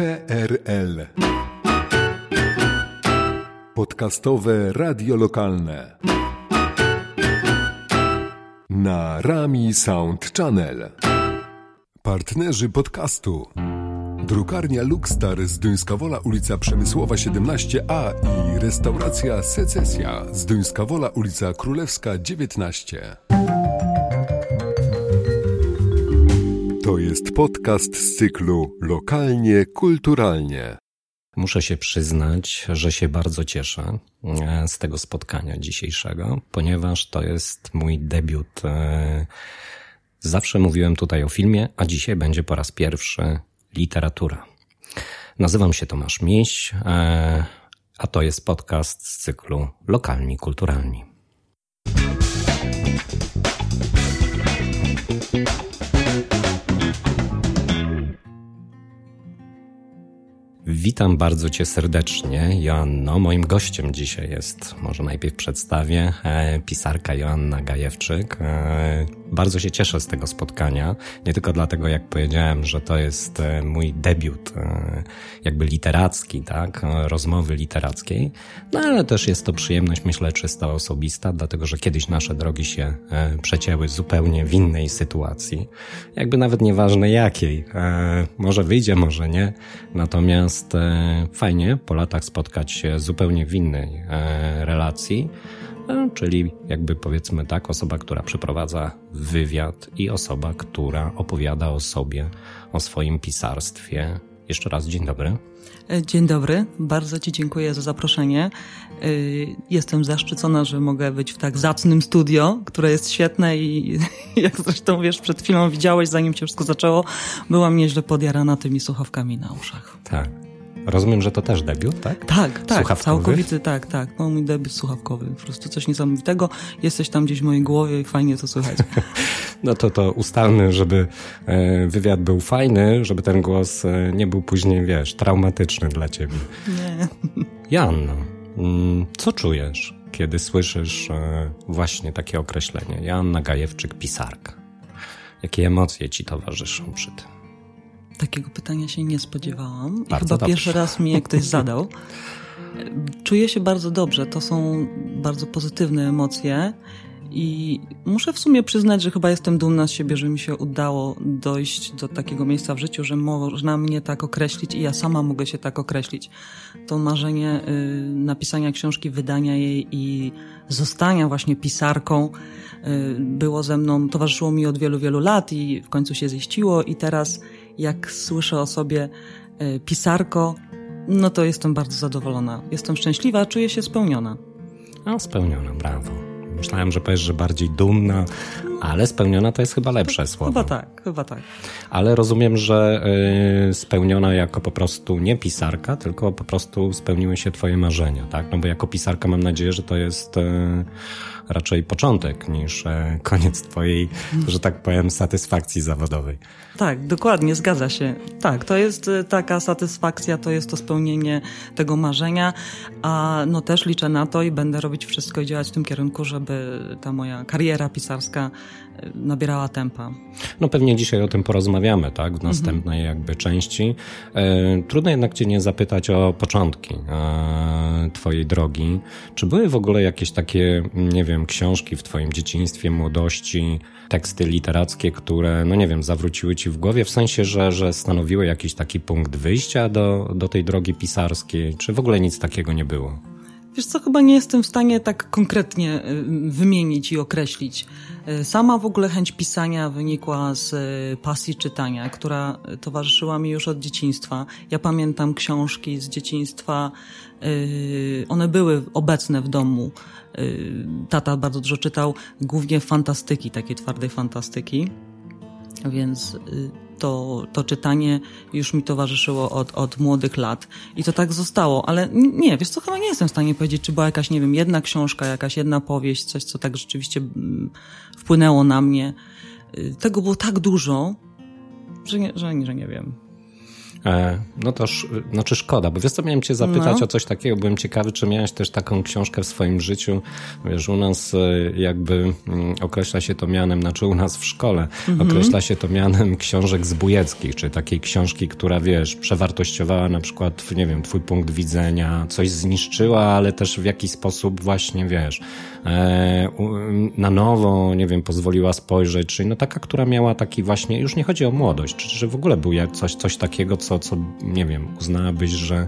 PRL. Podcastowe radio lokalne. Na Rami Sound Channel. Partnerzy podcastu. Drukarnia Luxstar z Duńska Wola ulica Przemysłowa 17a i restauracja Secesja z Duńska Wola ulica Królewska 19. To jest podcast z cyklu Lokalnie Kulturalnie. Muszę się przyznać, że się bardzo cieszę e, z tego spotkania dzisiejszego, ponieważ to jest mój debiut. E, zawsze mówiłem tutaj o filmie, a dzisiaj będzie po raz pierwszy literatura. Nazywam się Tomasz Miś, e, a to jest podcast z cyklu Lokalni Kulturalni. Witam bardzo Cię serdecznie, Joanno. Moim gościem dzisiaj jest, może najpierw przedstawię, e, pisarka Joanna Gajewczyk. E, bardzo się cieszę z tego spotkania, nie tylko dlatego, jak powiedziałem, że to jest e, mój debiut jakby literacki, tak, rozmowy literackiej, no ale też jest to przyjemność, myślę, czysta osobista, dlatego, że kiedyś nasze drogi się przecięły zupełnie w innej sytuacji, jakby nawet nieważne jakiej. Może wyjdzie, może nie, natomiast e, fajnie po latach spotkać się zupełnie w innej e, relacji, e, czyli jakby powiedzmy tak, osoba, która przeprowadza wywiad i osoba, która opowiada o sobie, o swoim pisarstwie. Jeszcze raz dzień dobry. Dzień dobry, bardzo Ci dziękuję za zaproszenie. Jestem zaszczycona, że mogę być w tak zacnym studio, które jest świetne i jak zresztą wiesz, przed chwilą widziałeś, zanim się wszystko zaczęło, byłam nieźle podjarana tymi słuchawkami na uszach. Tak. Rozumiem, że to też debiut, tak? Tak, tak. Całkowity, tak, tak. No, mój debiut słuchawkowy. Po prostu coś niesamowitego. Jesteś tam gdzieś w mojej głowie i fajnie to słychać. No to to ustalmy, żeby e, wywiad był fajny, żeby ten głos e, nie był później, wiesz, traumatyczny dla ciebie. Nie. Janno, mm, co czujesz, kiedy słyszysz e, właśnie takie określenie? Joanna Gajewczyk, pisarka. Jakie emocje ci towarzyszą przy tym? Takiego pytania się nie spodziewałam. Bardzo chyba dobrze. pierwszy raz mi je ktoś zadał. Czuję się bardzo dobrze. To są bardzo pozytywne emocje. I muszę w sumie przyznać, że chyba jestem dumna z siebie, że mi się udało dojść do takiego miejsca w życiu, że można mnie tak określić i ja sama mogę się tak określić. To marzenie y, napisania książki, wydania jej i zostania właśnie pisarką y, było ze mną, towarzyszyło mi od wielu, wielu lat i w końcu się ziściło i teraz jak słyszę o sobie y, pisarko, no to jestem bardzo zadowolona. Jestem szczęśliwa, czuję się spełniona. No, spełniona, brawo. Myślałem, że powiesz, że bardziej dumna, ale spełniona to jest chyba lepsze słowo. Chyba tak, chyba tak. Ale rozumiem, że y, spełniona jako po prostu nie pisarka, tylko po prostu spełniły się twoje marzenia, tak? No bo jako pisarka mam nadzieję, że to jest y, raczej początek niż y, koniec twojej, że tak powiem, satysfakcji zawodowej. Tak, dokładnie, zgadza się. Tak, to jest taka satysfakcja, to jest to spełnienie tego marzenia, a no też liczę na to i będę robić wszystko i działać w tym kierunku, żeby ta moja kariera pisarska nabierała tempa. No pewnie dzisiaj o tym porozmawiamy, tak, w następnej jakby części. E, trudno jednak cię nie zapytać o początki e, twojej drogi. Czy były w ogóle jakieś takie, nie wiem, książki w twoim dzieciństwie, młodości, teksty literackie, które, no nie wiem, zawróciły ci w głowie, w sensie, że, że stanowiły jakiś taki punkt wyjścia do, do tej drogi pisarskiej, czy w ogóle nic takiego nie było? Wiesz co, chyba nie jestem w stanie tak konkretnie y, wymienić i określić. Y, Sama w ogóle chęć pisania wynikła z y, pasji czytania, która towarzyszyła mi już od dzieciństwa. Ja pamiętam książki z dzieciństwa, one były obecne w domu. Tata bardzo dużo czytał, głównie fantastyki, takiej twardej fantastyki. Więc to, to czytanie już mi towarzyszyło od, od młodych lat. I to tak zostało. Ale nie, wiesz co, chyba nie jestem w stanie powiedzieć, czy była jakaś, nie wiem, jedna książka, jakaś jedna powieść, coś, co tak rzeczywiście mm, wpłynęło na mnie. Y, Tego było tak dużo, że nie, że, że nie wiem. E, no to znaczy szkoda, bo wiesz co, miałem cię zapytać no. o coś takiego, byłem ciekawy, czy miałeś też taką książkę w swoim życiu. Wiesz, u nas e, jakby mm, określa się to mianem, znaczy u nas w szkole mhm. określa się to mianem książek zbójeckich, czy takiej książki, która wiesz, przewartościowała na przykład, nie wiem, twój punkt widzenia, coś zniszczyła, ale też w jakiś sposób właśnie, wiesz, na nowo, nie wiem, pozwoliła spojrzeć, czyli no taka, która miała taki właśnie, już nie chodzi o młodość, czy, czy w ogóle był coś, coś takiego, co, co, nie wiem, uznałabyś, że,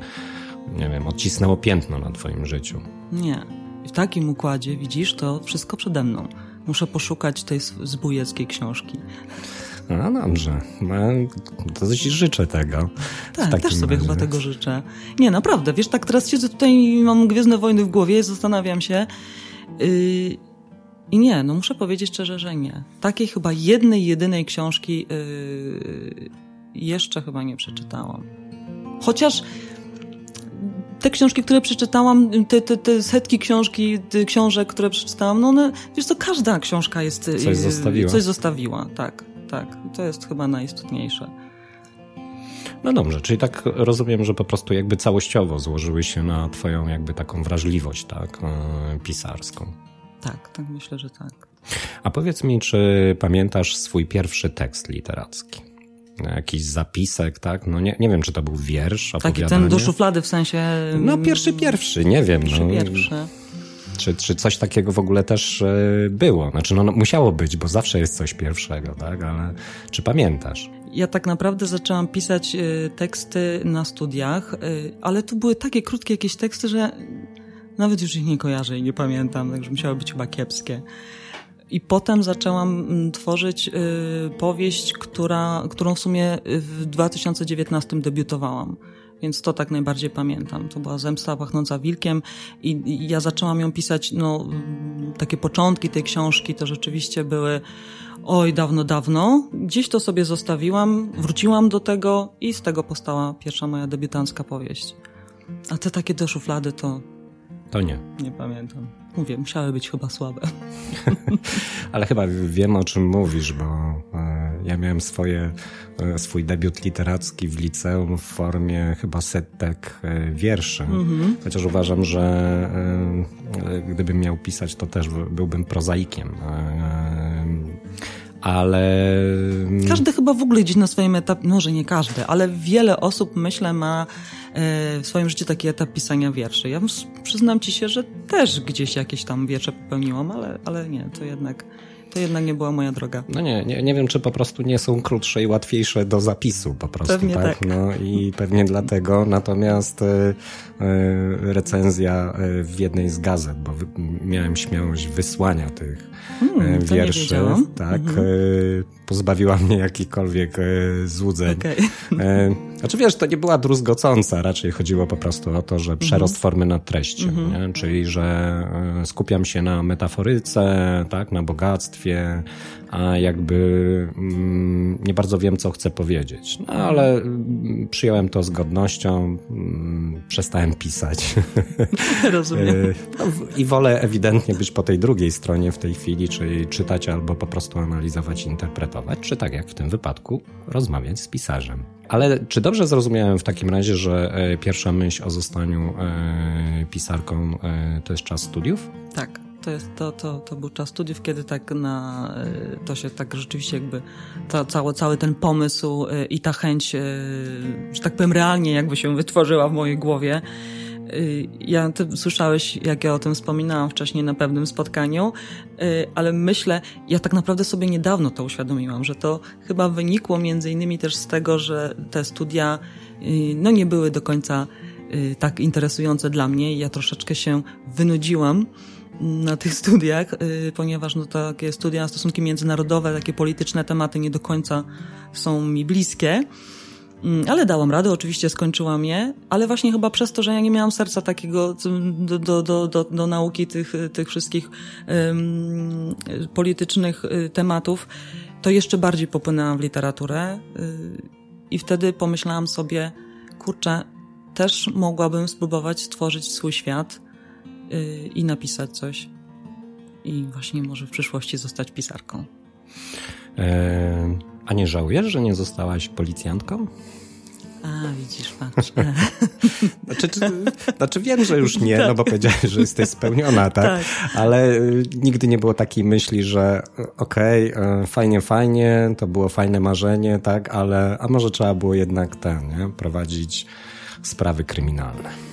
nie wiem, odcisnęło piętno na twoim życiu? Nie. W takim układzie, widzisz, to wszystko przede mną. Muszę poszukać tej zbójeckiej książki. No dobrze, no, to ci życzę tego. Tak, też sobie razie. chyba tego życzę. Nie, naprawdę, wiesz, tak teraz siedzę tutaj i mam Gwiezdne Wojny w głowie i zastanawiam się yy, i nie, no muszę powiedzieć szczerze, że nie. Takiej chyba jednej, jedynej książki yy, jeszcze chyba nie przeczytałam. Chociaż te książki, które przeczytałam, te, te, te setki książki, książek, które przeczytałam, no one, wiesz co, każda książka jest... Coś y, zostawiła. Coś zostawiła, tak, tak. To jest chyba najistotniejsze. No dobrze, czyli tak rozumiem, że po prostu jakby całościowo złożyły się na twoją jakby taką wrażliwość, tak, e, pisarską. Tak, tak, myślę, że tak. A powiedz mi, czy pamiętasz swój pierwszy tekst literacki? jakiś zapisek, tak? No nie, nie wiem, czy to był wiersz, Taki ten do szuflady w sensie... No pierwszy, pierwszy, nie wiem. Pierwszy, no. pierwszy. Czy, czy coś takiego w ogóle też e, było? Znaczy, no, no musiało być, bo zawsze jest coś pierwszego, tak? Ale czy pamiętasz? Ja tak naprawdę zaczęłam pisać e, teksty na studiach, e, ale to były takie krótkie jakieś teksty, że nawet już ich nie kojarzę i nie pamiętam, także musiały być chyba kiepskie. I potem zaczęłam mm, tworzyć y, powieść, która, którą w sumie w 2019 debiutowałam. Więc to tak najbardziej pamiętam. To była Zemsta pachnąca wilkiem i, i ja zaczęłam ją pisać, no, takie początki tej książki to rzeczywiście były oj, dawno, dawno. Gdzieś to sobie zostawiłam, wróciłam do tego i z tego powstała pierwsza moja debiutancka powieść. A te takie do szuflady to... To nie. Nie pamiętam. Mówię, musiały być chyba słabe. Ale chyba wiem, o czym mówisz, bo e, ja miałem swoje, e, swój debiut literacki w liceum w formie chyba setek e, wierszy. Mm-hmm. Chociaż uważam, że gdybym miał pisać, to też byłbym prozaikiem ale... Mm, każdy chyba w ogóle gdzieś na swoim etapie, może nie każdy, ale wiele osób, myślę, ma w swoim życiu taki etap pisania wierszy. Ja przyznam ci się, że też gdzieś jakieś tam wiersze popełniłam, ale, ale nie, to jednak to jednak nie była moja droga. No nie, nie, nie wiem, czy po prostu nie są krótsze i łatwiejsze do zapisu po prostu, pewnie tak? tak? No i pewnie dlatego, natomiast y, y, recenzja w jednej z gazet, bo miałem śmiałość wysłania tych hmm, wierszy, tak, mhm pozbawiła mnie jakichkolwiek e, złudzeń. Okay. E, znaczy wiesz, to nie była druzgocąca, raczej chodziło po prostu o to, że przerost mhm. formy nad treścią, mm czyli że e, skupiam się na metaforyce, tak, na bogactwie, a jakby mm, nie bardzo wiem, co chcę powiedzieć. No ale mm, przyjąłem to z godnością, mm, przestałem pisać. Rozumiem. no, I wolę ewidentnie być po tej drugiej stronie w tej chwili, czyli czytać albo po prostu analizować i interpretować czy tak jak w tym wypadku, rozmawiać z pisarzem. Ale czy dobrze zrozumiałem w takim razie, że e, pierwsza myśl o zostaniu e, pisarką e, to jest czas studiów? Tak. To, jest, to, to, to był czas studiów, kiedy tak na, to się tak rzeczywiście jakby ta, cały, cały ten pomysł i ta chęć, że tak powiem realnie jakby się wytworzyła w mojej głowie. Ja, ty słyszałeś, jak ja o tym wspominałam wcześniej na pewnym spotkaniu, ale myślę, ja tak naprawdę sobie niedawno to uświadomiłam, że to chyba wynikło między innymi też z tego, że te studia no nie były do końca tak interesujące dla mnie i ja troszeczkę się wynudziłam na tych studiach, ponieważ no takie studia, stosunki międzynarodowe, takie polityczne tematy nie do końca są mi bliskie. Mm, ale dałam radę, oczywiście skończyłam je, ale właśnie chyba przez to, że ja nie miałam serca takiego do, do, do, do, do nauki tych, tych wszystkich um, politycznych y, tematów, to jeszcze bardziej popłynęłam w literaturę y, i wtedy pomyślałam sobie, kurczę, też mogłabym spróbować stworzyć swój świat y, i napisać coś. I właśnie może w przyszłości zostać pisarką. E, a nie żałujesz, że nie zostałaś policjantką? A, widzisz, patrz. Znaczy, czy, znaczy wiem, że już nie, no bo powiedziałeś, że jesteś spełniona, tak? tak. Ale y, nigdy nie było takiej myśli, że okej, okay, fajnie, fajnie, to było fajne marzenie, tak? Ale, a może trzeba było jednak ten, nie? Prowadzić sprawy kryminalne.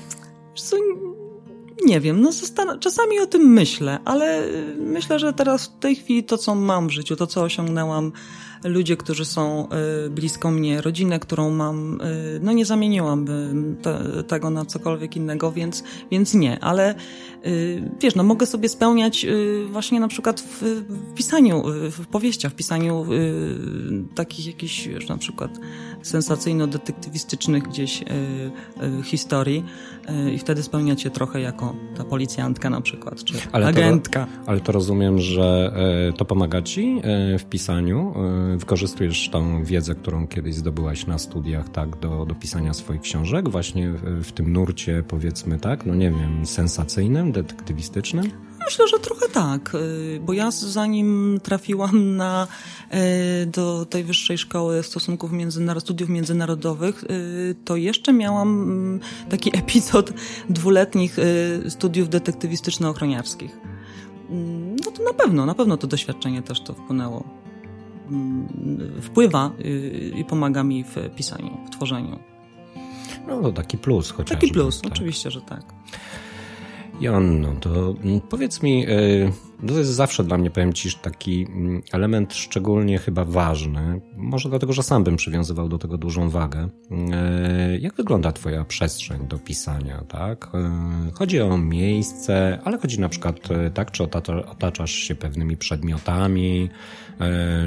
Nie wiem, no czasami o tym myślę, ale myślę, że teraz w tej chwili to, co mam w życiu, to, co osiągnęłam, ludzie, którzy są y, blisko mnie, rodzinę, którą mam, y, no nie zamieniłabym te, tego na cokolwiek innego, więc, więc nie, ale y, wiesz, no mogę sobie spełniać właśnie na przykład w, w pisaniu, w powieściach, w pisaniu takich jakichś, już na przykład sensacyjno-detektywistycznych gdzieś historii i wtedy spełniać się trochę jako ta policjantka na przykład, czy ale agentka. To, ale to rozumiem, że to pomaga ci w pisaniu, wykorzystujesz tą wiedzę, którą kiedyś zdobyłaś na studiach, tak, do, do pisania swoich książek, właśnie w, tym nurcie, powiedzmy, tak, no nie wiem, sensacyjnym, detektywistycznym? Myślę, że trochę tak, y, bo ja zanim trafiłam na, y, do tej wyższej szkoły stosunków międzynarodowych, studiów międzynarodowych, y, to jeszcze miałam mm, taki epizod dwuletnich studiów detektywistyczno-ochroniarskich. Mm, no to na pewno, na pewno to doświadczenie też to wpłynęło. Mm, wpływa y, i pomaga mi w pisaniu, w tworzeniu. No to taki plus chociażby. Taki plus, tak. oczywiście, że tak. Joanno, to mm, powiedz mi, y, to jest zawsze dla mnie, powiem Ci, taki mm, element szczególnie chyba ważny, może dlatego, że sam bym przywiązywał do tego dużą wagę. Y, jak wygląda Twoja przestrzeń do pisania, tak? Chodzi o miejsce, ale chodzi na przykład tak, czy otaczasz się pewnymi przedmiotami,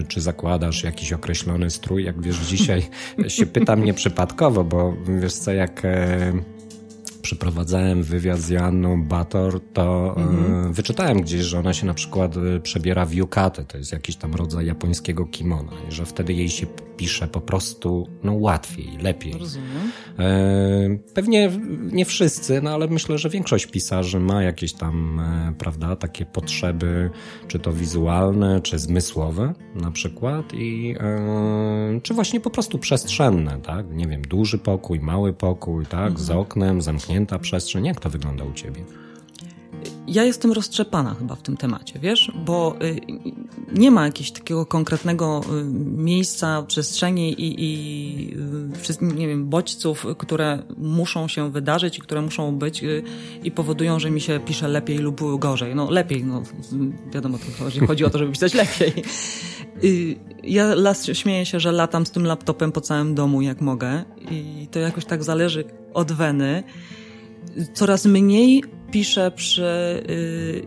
czy zakładasz jakiś określony strój. Jak wiesz, dzisiaj się pytam nieprzypadkowo, bo wiesz co, jak e, przeprowadzałem wywiad z Janną Bator, to mm-hmm. wyczytałem gdzieś, że ona się na przykład przebiera w yukatę, to jest jakiś tam rodzaj japońskiego kimona i że wtedy jej się pisze po prostu no, łatwiej, lepiej. Rozumiem. E, pewnie nie wszyscy, no ale myślę, że większość pisarzy ma jakieś tam, e, prawda, takie potrzeby, czy to wizualne, czy zmysłowe na przykład i e, czy właśnie po prostu przestrzenne, tak? Nie wiem, duży pokój, mały pokój, tak? Mhm. Z oknem, zamknięta przestrzeń. Jak to wygląda u ciebie? Ja jestem roztrzepana chyba w tym temacie, wiesz, bo y, nie ma jakiegoś takiego konkretnego y, miejsca, przestrzeni i, i y, nie wiem, bodźców, które muszą się wydarzyć i które muszą być i powodują, że mi się pisze lepiej lub gorzej. No lepiej, no wiadomo, to chodzi, chodzi o to, żeby pisać lepiej. Ja las, śmieję się, że latam z tym laptopem po całym domu jak mogę i to jakoś tak zależy od weny. Coraz mniej piszę przy, y,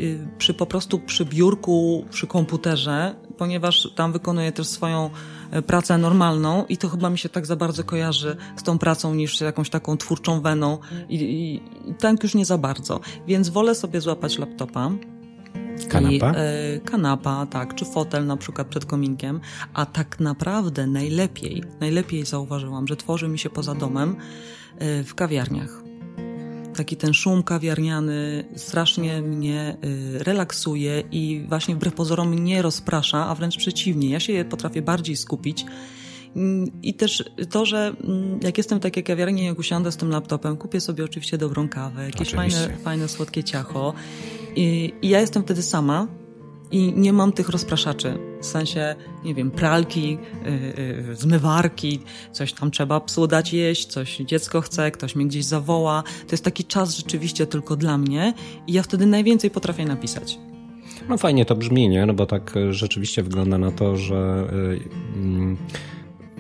y, przy po prostu przy biurku, przy komputerze, ponieważ tam wykonuję też swoją e, pracę normalną i to chyba mi się tak za bardzo kojarzy z tą pracą niż z jakąś taką twórczą weną i, i, i tak już nie za bardzo. Więc wolę sobie złapać laptopa. Kanapa? I, e, kanapa, tak, czy fotel na przykład przed kominkiem, a tak naprawdę najlepiej, najlepiej zauważyłam, że tworzy mi się poza domem e, w kawiarniach taki ten szum kawiarniany strasznie mnie y, relaksuje i właśnie wbrew pozorom nie rozprasza, a wręcz przeciwnie. Ja się potrafię bardziej skupić. I też to, że mm, jak jestem w takiej kawiarni, jak usiądę z tym laptopem, kupię sobie oczywiście dobrą kawę, jakieś fajne, fajne, słodkie ciacho. I, I ja jestem wtedy sama, i nie mam tych rozpraszaczy. W sensie, nie wiem, pralki, yy, yy, zmywarki, coś tam trzeba psu dać jeść, coś dziecko chce, ktoś mnie gdzieś zawoła. To jest taki czas rzeczywiście tylko dla mnie i ja wtedy najwięcej potrafię napisać. No fajnie to brzmi, nie? No bo tak rzeczywiście wygląda na to, że... Yy,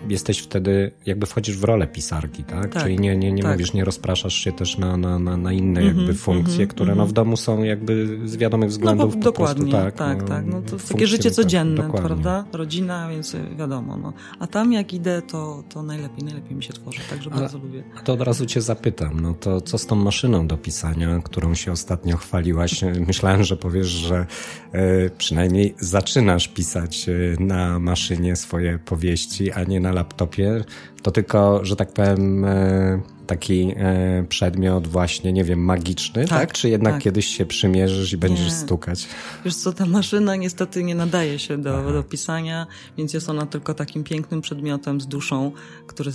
jesteś wtedy, jakby wchodzisz w rolę pisarki, tak? tak Czyli nie, nie, nie tak. mówisz, nie rozpraszasz się też na, na, na, na inne mm -hmm, jakby funkcje, mm -hmm, które no w domu są jakby z wiadomych względów no, po dokładnie, prostu, tak. Tak, no, tak. No, to takie życie codzienne, tak, prawda? Rodzina, więc wiadomo, no. A tam jak idę, to, to najlepiej, najlepiej mi się tworzy, także bardzo lubię. To od razu cię zapytam, no to co z tą maszyną do pisania, którą się ostatnio chwaliłaś? Myślałem, że powiesz, że e, przynajmniej zaczynasz pisać e, na maszynie swoje powieści, a nie na laptopie, to tylko, że tak powiem, e, taki e, przedmiot właśnie, nie wiem, magiczny, tak? tak? Czy jednak tak. kiedyś się przymierzysz i będziesz nie. stukać? Wiesz co, ta maszyna niestety nie nadaje się do, do pisania, więc jest ona tylko takim pięknym przedmiotem z duszą, który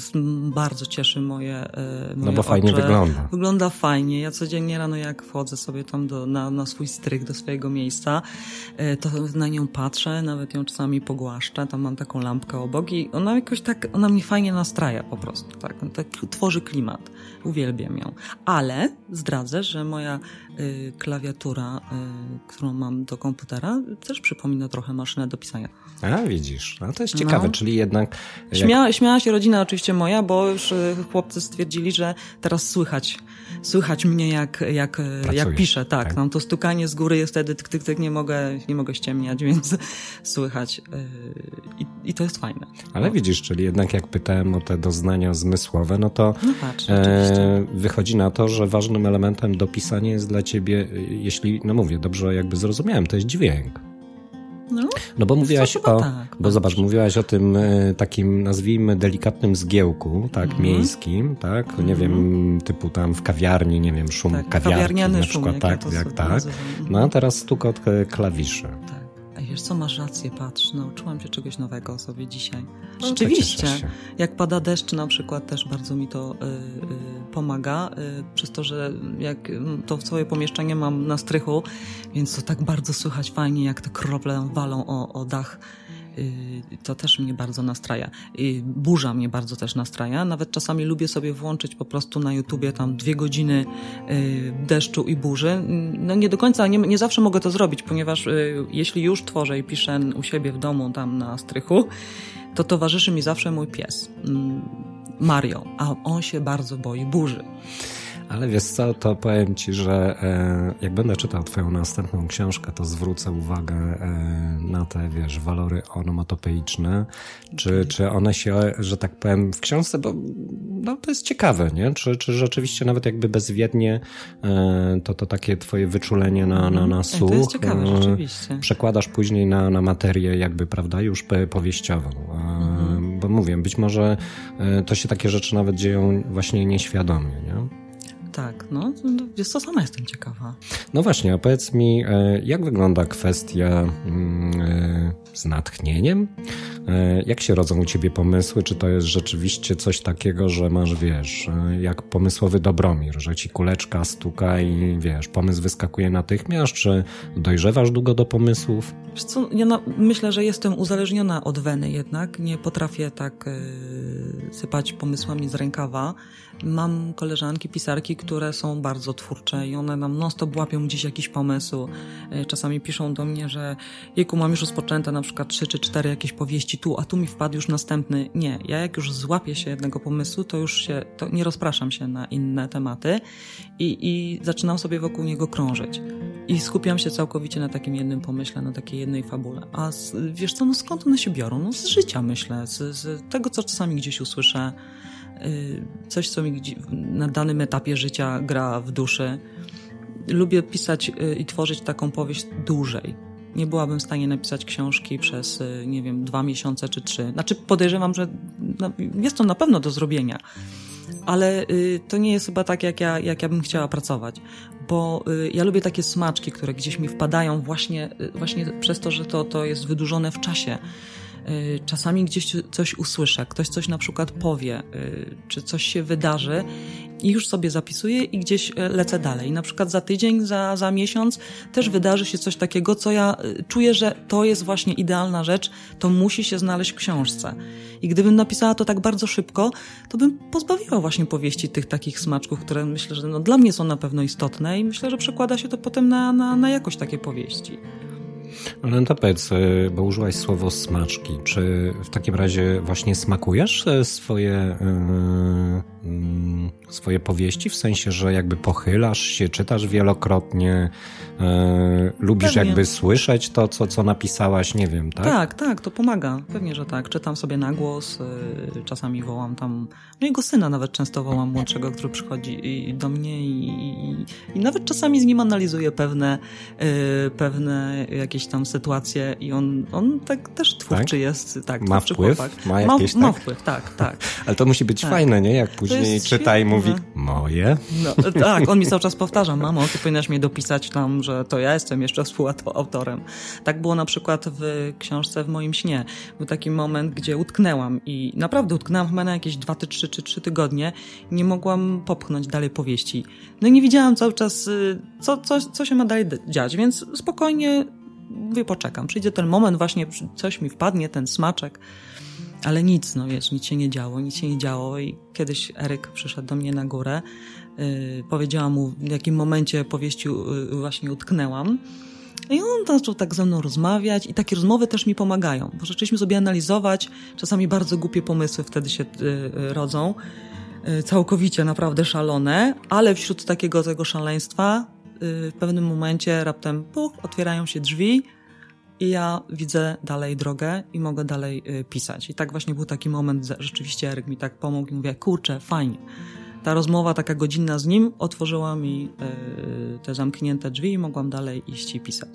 bardzo cieszy moje, e, moje No bo oczy. fajnie wygląda. Wygląda fajnie. Ja codziennie rano jak wchodzę sobie tam do, na, na swój strych, do swojego miejsca, e, to na nią patrzę, nawet ją czasami pogłaszczę, tam mam taką lampkę obok i ona jakoś tak, ona mnie fajnie nastraja po prostu, tak, tak tworzy klimat. Uwielbiam ją. Ale zdradzę, że moja klawiatura, y, którą mam do komputera, też przypomina trochę maszynę do pisania. A, widzisz. A to jest ciekawe, no. czyli jednak... Jak... Śmiała, śmiała się rodzina oczywiście moja, bo już y, chłopcy stwierdzili, że teraz słychać, słychać mnie jak, jak, jak piszę. Tak, tak. No, to stukanie z góry jest wtedy tyk, tyk, tyk, nie mogę, nie mogę ściemniać, więc słychać. I, I, to jest fajne. Ale no. widzisz, czyli jednak jak pytałem o te doznania zmysłowe, no to no patrz, e, wychodzi na to, że ważnym elementem do pisania jest dla ciebie, jeśli, no mówię, dobrze jakby zrozumiałem, to jest dźwięk. No, no bo mówiłaś o, tak, bo zobacz, mówiłaś o tym e, takim, nazwijmy, delikatnym zgiełku, tak, mm -hmm. miejskim, tak, mm -hmm. nie wiem, mhm. typu tam w kawiarni, nie wiem, szum tak, kawiarki na przykład, szum, tak, jak, jak tak. No a teraz stukot klawiszy. Tak. Wiesz co, masz rację, patrz, nauczyłam się czegoś nowego o sobie dzisiaj. No, Rzeczywiście, jak pada deszcz na przykład, też bardzo mi to y, y, pomaga, y, przez to, że jak mm, to swoje pomieszczenie mam na strychu, więc to tak bardzo słychać fajnie, jak te krople walą o, o dach Y, to też mnie bardzo nastraja. Burza mnie bardzo też nastraja. Nawet czasami lubię sobie włączyć po prostu na YouTubie tam dwie godziny y, deszczu i burzy. No nie do końca, nie, nie zawsze mogę to zrobić, ponieważ y, jeśli już tworzę i piszę u siebie w domu tam na strychu, to towarzyszy mi zawsze mój pies. Mm, Mario, a on się bardzo boi burzy. Ale wiesz co, to powiem ci, że e, jak będę czytał twoją następną książkę, to zwrócę uwagę e, na te, wiesz, walory onomatopeiczne, czy, czy one się, że tak powiem, w książce, bo no, to jest ciekawe, nie? Czy, czy rzeczywiście nawet jakby bezwiednie e, to, to takie twoje wyczulenie na, na, na słuch to jest ciekawe, rzeczywiście. przekładasz później na, na materię jakby, prawda, już powieściową. Mhm. Bo mówię, być może to się takie rzeczy nawet dzieją właśnie nieświadomie, nie? Tak, no, jest to sama jestem ciekawa. No właśnie, a powiedz mi, e, jak wygląda kwestia mm, e, z natchnieniem? E, jak się rodzą u ciebie pomysły? Czy to jest rzeczywiście coś takiego, że masz, wiesz, jak pomysłowy Dobromir, że ci kuleczka stuka i wiesz, pomysł wyskakuje natychmiast, czy dojrzewasz długo do pomysłów? Wiesz co, ja na, myślę, że jestem uzależniona od weny jednak. Nie potrafię tak yy, sypać pomysłami z rękawa. Mam koleżanki, pisarki, które są bardzo twórcze i one nam non-stop łapią gdzieś jakiś pomysł. E, czasami piszą do mnie, że jejku, mam już rozpoczęte na przykład trzy czy cztery jakieś powieści tu, a tu mi wpadł już następny. Nie, ja jak już złapię się jednego pomysłu, to już się, to nie rozpraszam się na inne tematy i, i zaczynam sobie wokół niego krążyć. I skupiam się całkowicie na takim jednym pomyśle, na takiej jednej fabule. A z, wiesz co, no skąd one się biorą? No z życia myślę, z, z tego, co czasami gdzieś usłyszę, coś, co mi na danym etapie życia gra w duszy. Lubię pisać y, i tworzyć taką powieść dłużej. Nie byłabym w stanie napisać książki przez, y, nie wiem, dwa miesiące czy trzy. Znaczy, podejrzewam, że jest to na pewno do zrobienia, ale to nie jest chyba tak, jak ja, jak ja bym chciała pracować, bo ja lubię takie smaczki, które gdzieś mi wpadają właśnie, właśnie przez to, że to, to jest wydłużone w czasie Y, czasami gdzieś coś usłyszę, ktoś coś na przykład powie, y, czy coś się wydarzy i już sobie zapisuję i gdzieś y, lecę dalej. Na przykład za tydzień, za, za miesiąc też wydarzy się coś takiego, co ja czuję, że to jest właśnie idealna rzecz, to musi się znaleźć w książce. I gdybym napisała to tak bardzo szybko, to bym pozbawiła właśnie powieści tych takich smaczków, które myślę, że no, dla mnie są na pewno istotne i myślę, że przekłada się to potem na, na, na jakość takiej powieści. Ale to powiedz, e, bo użyłaś słowo smaczki. Czy w takim razie właśnie smakujesz e, swoje, yy, swoje powieści? W sensie, że jakby pochylasz się, czytasz wielokrotnie, yy, lubisz Pewnie. jakby słyszeć to, co, co napisałaś, nie wiem, tak? Tak, tak, to pomaga. Pewnie, że tak. Czytam sobie na głos, yy, czasami wołam tam, no jego syna nawet często wołam, młodszego, który przychodzi do mnie i, i, i nawet czasami z nim analizuję pewne, pewne jakieś tam sytuację i on, on tak też twórczy tak? jest. Tak, ma wpływ? Chłopak. Ma, jakieś, ma, tak? ma wpływ, tak, tak. Ale to musi być tak. fajne, nie? Jak później czyta i mówi, moje. No, tak, on mi cały czas powtarza, mamo, ty powinnaś mnie dopisać tam, że to ja jestem jeszcze współautorem. Tak było na przykład w książce W moim śnie. Był taki moment, gdzie utknęłam i naprawdę utknęłam chyba na jakieś dwa, trzy czy trzy tygodnie. Nie mogłam popchnąć dalej powieści. No i nie widziałam cały czas, y, co, co, co się ma dalej dziać, więc spokojnie mówię, poczekam. Przyjdzie ten moment, właśnie coś mi wpadnie, ten smaczek. Ale nic, no wiesz, nic się nie działo, nic się nie działo i kiedyś Eryk przyszedł do mnie na górę, yy, powiedziałam mu, w jakim momencie powieści yy, właśnie utknęłam. I on zaczął tak ze mną rozmawiać i takie rozmowy też mi pomagają, bo zaczęliśmy sobie analizować, czasami bardzo głupie pomysły wtedy się yy, rodzą, y, całkowicie naprawdę szalone, ale wśród takiego tego szaleństwa y, w pewnym momencie raptem puch, otwierają się drzwi, i ja widzę dalej drogę i mogę dalej y, pisać. I tak właśnie był taki moment, rzeczywiście Eryk mi tak pomógł i mówię, kurczę, fajnie ta rozmowa taka godzinna z nim otworzyła mi e, te zamknięte drzwi i mogłam dalej iść i pisać.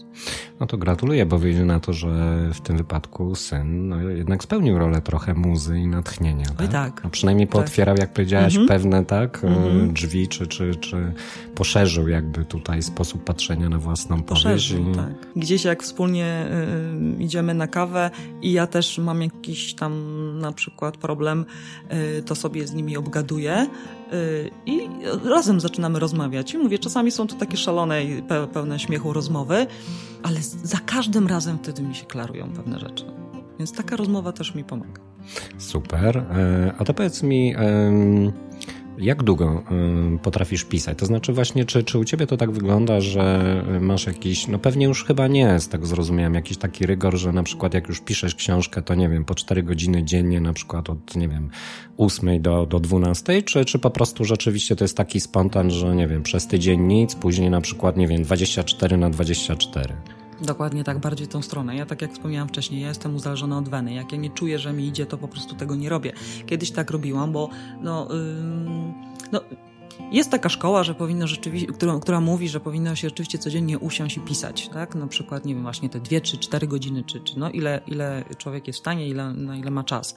No to gratuluję, bo wyjdzie na to, że w tym wypadku syn no, jednak spełnił rolę trochę muzy i natchnienia. Oj tak. tak. No przynajmniej tak. pootwierał, tak. jak powiedziałaś, mhm. pewne tak mhm. drzwi, czy, czy, czy poszerzył jakby tutaj sposób patrzenia na własną poszerzył, powieść. tak. Gdzieś jak wspólnie y, idziemy na kawę i ja też mam jakiś tam na przykład problem, y, to sobie z nimi obgaduję I razem zaczynamy rozmawiać. I mówię, czasami są to takie szalone i pełne śmiechu rozmowy, ale za każdym razem wtedy mi się klarują pewne rzeczy. Więc taka rozmowa też mi pomaga. Super. E, a to powiedz mi, jak długo y, potrafisz pisać? To znaczy właśnie, czy, czy u ciebie to tak wygląda, że masz jakiś, no pewnie już chyba nie, z tego zrozumiałem, jakiś taki rygor, że na przykład jak już piszesz książkę, to nie wiem, po 4 godziny dziennie, na przykład od, nie wiem, 8 do, do 12, czy, czy po prostu rzeczywiście to jest taki spontan, że nie wiem, przez tydzień nic, później na przykład, nie wiem, 24 na 24? Dokładnie tak, bardziej tą stronę. Ja tak jak wspomniałam wcześniej, ja jestem uzależniona od weny. Jak ja nie czuję, że mi idzie, to po prostu tego nie robię. Kiedyś tak robiłam, bo no, yy, no jest taka szkoła, że powinno rzeczywiście, która, która mówi, że powinno się rzeczywiście codziennie usiąść i pisać, tak? Na przykład, nie wiem, właśnie te dwie, czy cztery godziny, czy, czy no ile, ile człowiek jest w stanie, ile, na ile ma czas.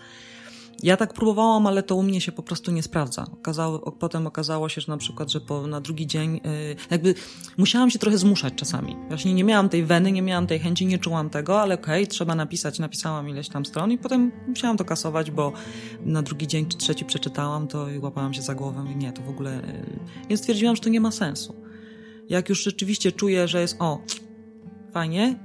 Ja tak próbowałam, ale to u mnie się po prostu nie sprawdza. Okazało, potem okazało się, że na przykład, że po, na drugi dzień yy, jakby musiałam się trochę zmuszać czasami. Właśnie nie miałam tej weny, nie miałam tej chęci, nie czułam tego, ale okej, okay, trzeba napisać. Napisałam ileś tam stron i potem musiałam to kasować, bo na drugi dzień czy trzeci przeczytałam to i łapałam się za głowę i nie, to w ogóle... Yy. Więc stwierdziłam, że to nie ma sensu. Jak już rzeczywiście czuję, że jest o, fajnie,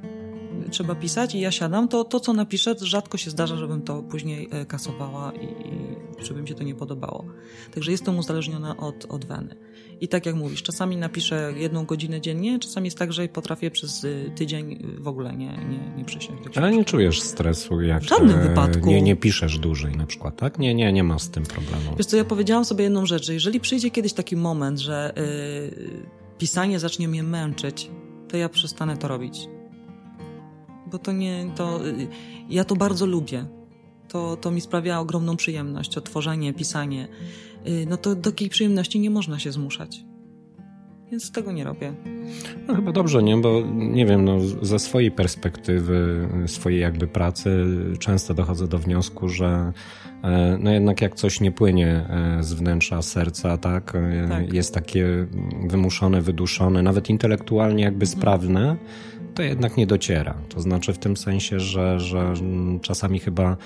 trzeba pisać i ja siadam, to to, co napiszę, rzadko się zdarza, żebym to później e, kasowała i, i żeby mi się to nie podobało. Także jestem uzależniona od, od weny. I tak jak mówisz, czasami napiszę jedną godzinę dziennie, czasami jest tak, że potrafię przez y, tydzień y, w ogóle nie, nie, nie przysiąść Ale nie czujesz stresu, jak w żadnym e, wypadku. Nie, nie piszesz dłużej na przykład, tak? Nie, nie, nie ma z tym problemu. Wiesz co, ja powiedziałam sobie jedną rzecz, że jeżeli przyjdzie kiedyś taki moment, że yy, pisanie zacznie mnie męczyć, to ja przestanę to robić bo to nie, to ja to bardzo lubię. To, to mi sprawia ogromną przyjemność, to tworzenie, pisanie. Y, no to do takiej przyjemności nie można się zmuszać. Więc tego nie robię. No chyba dobrze, nie? Bo nie wiem, no, ze swojej perspektywy, swojej jakby pracy często dochodzę do wniosku, że no jednak jak coś nie płynie z wnętrza serca, tak? Tak. Jest takie wymuszone, wyduszone, nawet intelektualnie jakby mhm. sprawne, to jednak nie dociera. To znaczy w tym sensie, że, że czasami chyba,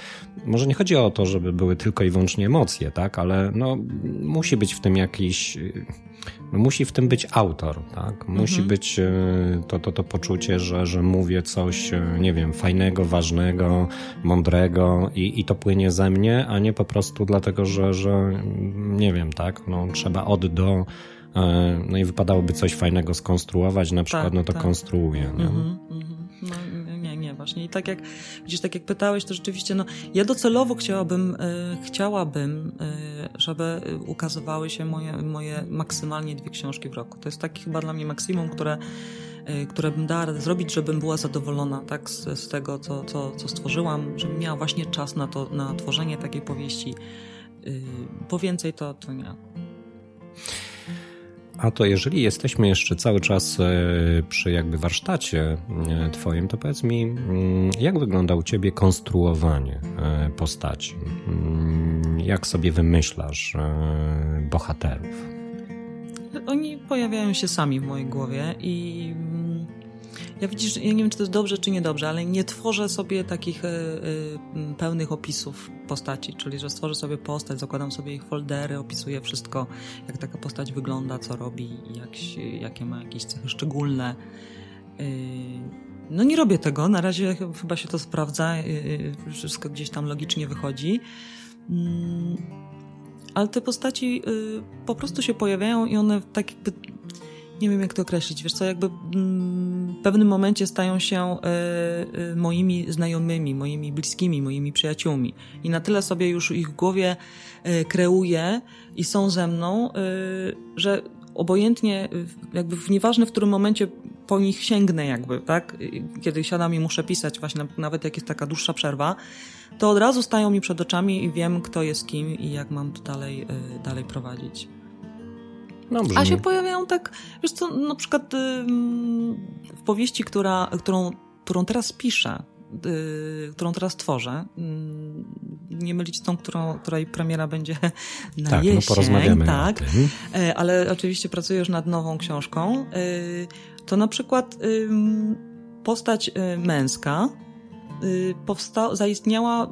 może nie chodzi o to, żeby były tylko i wyłącznie emocje, tak, ale no, musi być w tym jakiś, no, musi w tym być autor, tak, musi mhm. być e, to, to, to poczucie, że, że mówię coś, e, nie wiem, fajnego, ważnego, mądrego i, i to płynie ze mnie, a nie po prostu dlatego, że, że nie wiem, tak, no, trzeba od do no i wypadałoby coś fajnego skonstruować, na przykład, tak, no to tak. konstruuję. Nie? Mm -hmm, No, nie, nie, właśnie. I tak jak widzisz, tak jak pytałeś, to rzeczywiście, no, ja docelowo chciałabym, e, chciałabym, e, żeby ukazywały się moje, moje maksymalnie dwie książki w roku. To jest taki chyba dla mnie maksimum, które, które bym dała radę zrobić, żebym była zadowolona tak, z, z tego, co, co, co stworzyłam, żebym miała właśnie czas na to, na tworzenie takiej powieści. Bo więcej to, to nie. A to jeżeli jesteśmy jeszcze cały czas e, przy jakby warsztacie e, twoim, to powiedz mi, mm, jak wygląda u ciebie konstruowanie e, postaci? Mm, jak sobie wymyślasz bohaterów? oni pojawiają się sami w mojej głowie i ja widzisz, ja nie wiem, czy to jest dobrze, czy niedobrze, ale nie tworzę sobie takich y, y, pełnych opisów postaci, czyli że stworzę sobie postać, zakładam sobie ich foldery, opisuję wszystko, jak taka postać wygląda, co robi, jak, jakie ma jakieś cechy szczególne. Y, no nie robię tego, na razie chyba się to sprawdza, wszystko gdzieś tam logicznie wychodzi. Mm, ale te postaci po prostu się pojawiają i one tak jakby nie wiem jak to określić, wiesz co, jakby mm, w pewnym momencie stają się y, y, moimi znajomymi, moimi bliskimi, moimi przyjaciółmi. I na tyle sobie już ich głowie y, kreuję i są ze mną, że obojętnie, jakby w nieważne w którym momencie po nich sięgnę jakby, tak? Kiedy siadam i muszę pisać, właśnie nawet jak jest taka dłuższa przerwa, to od razu stają mi przed oczami i wiem, kto jest kim i jak mam to dalej, dalej prowadzić. No, A się pojawiają tak, wiesz co, na przykład w powieści, która, którą, którą teraz piszę, y, którą teraz tworzę, nie mylić z tą, którą, której premiera będzie na tak, no jesień. No porozmawiamy tak, e, ale oczywiście pracuję już nad nową książką. E, to na przykład postać e, męska powstała, zaistniała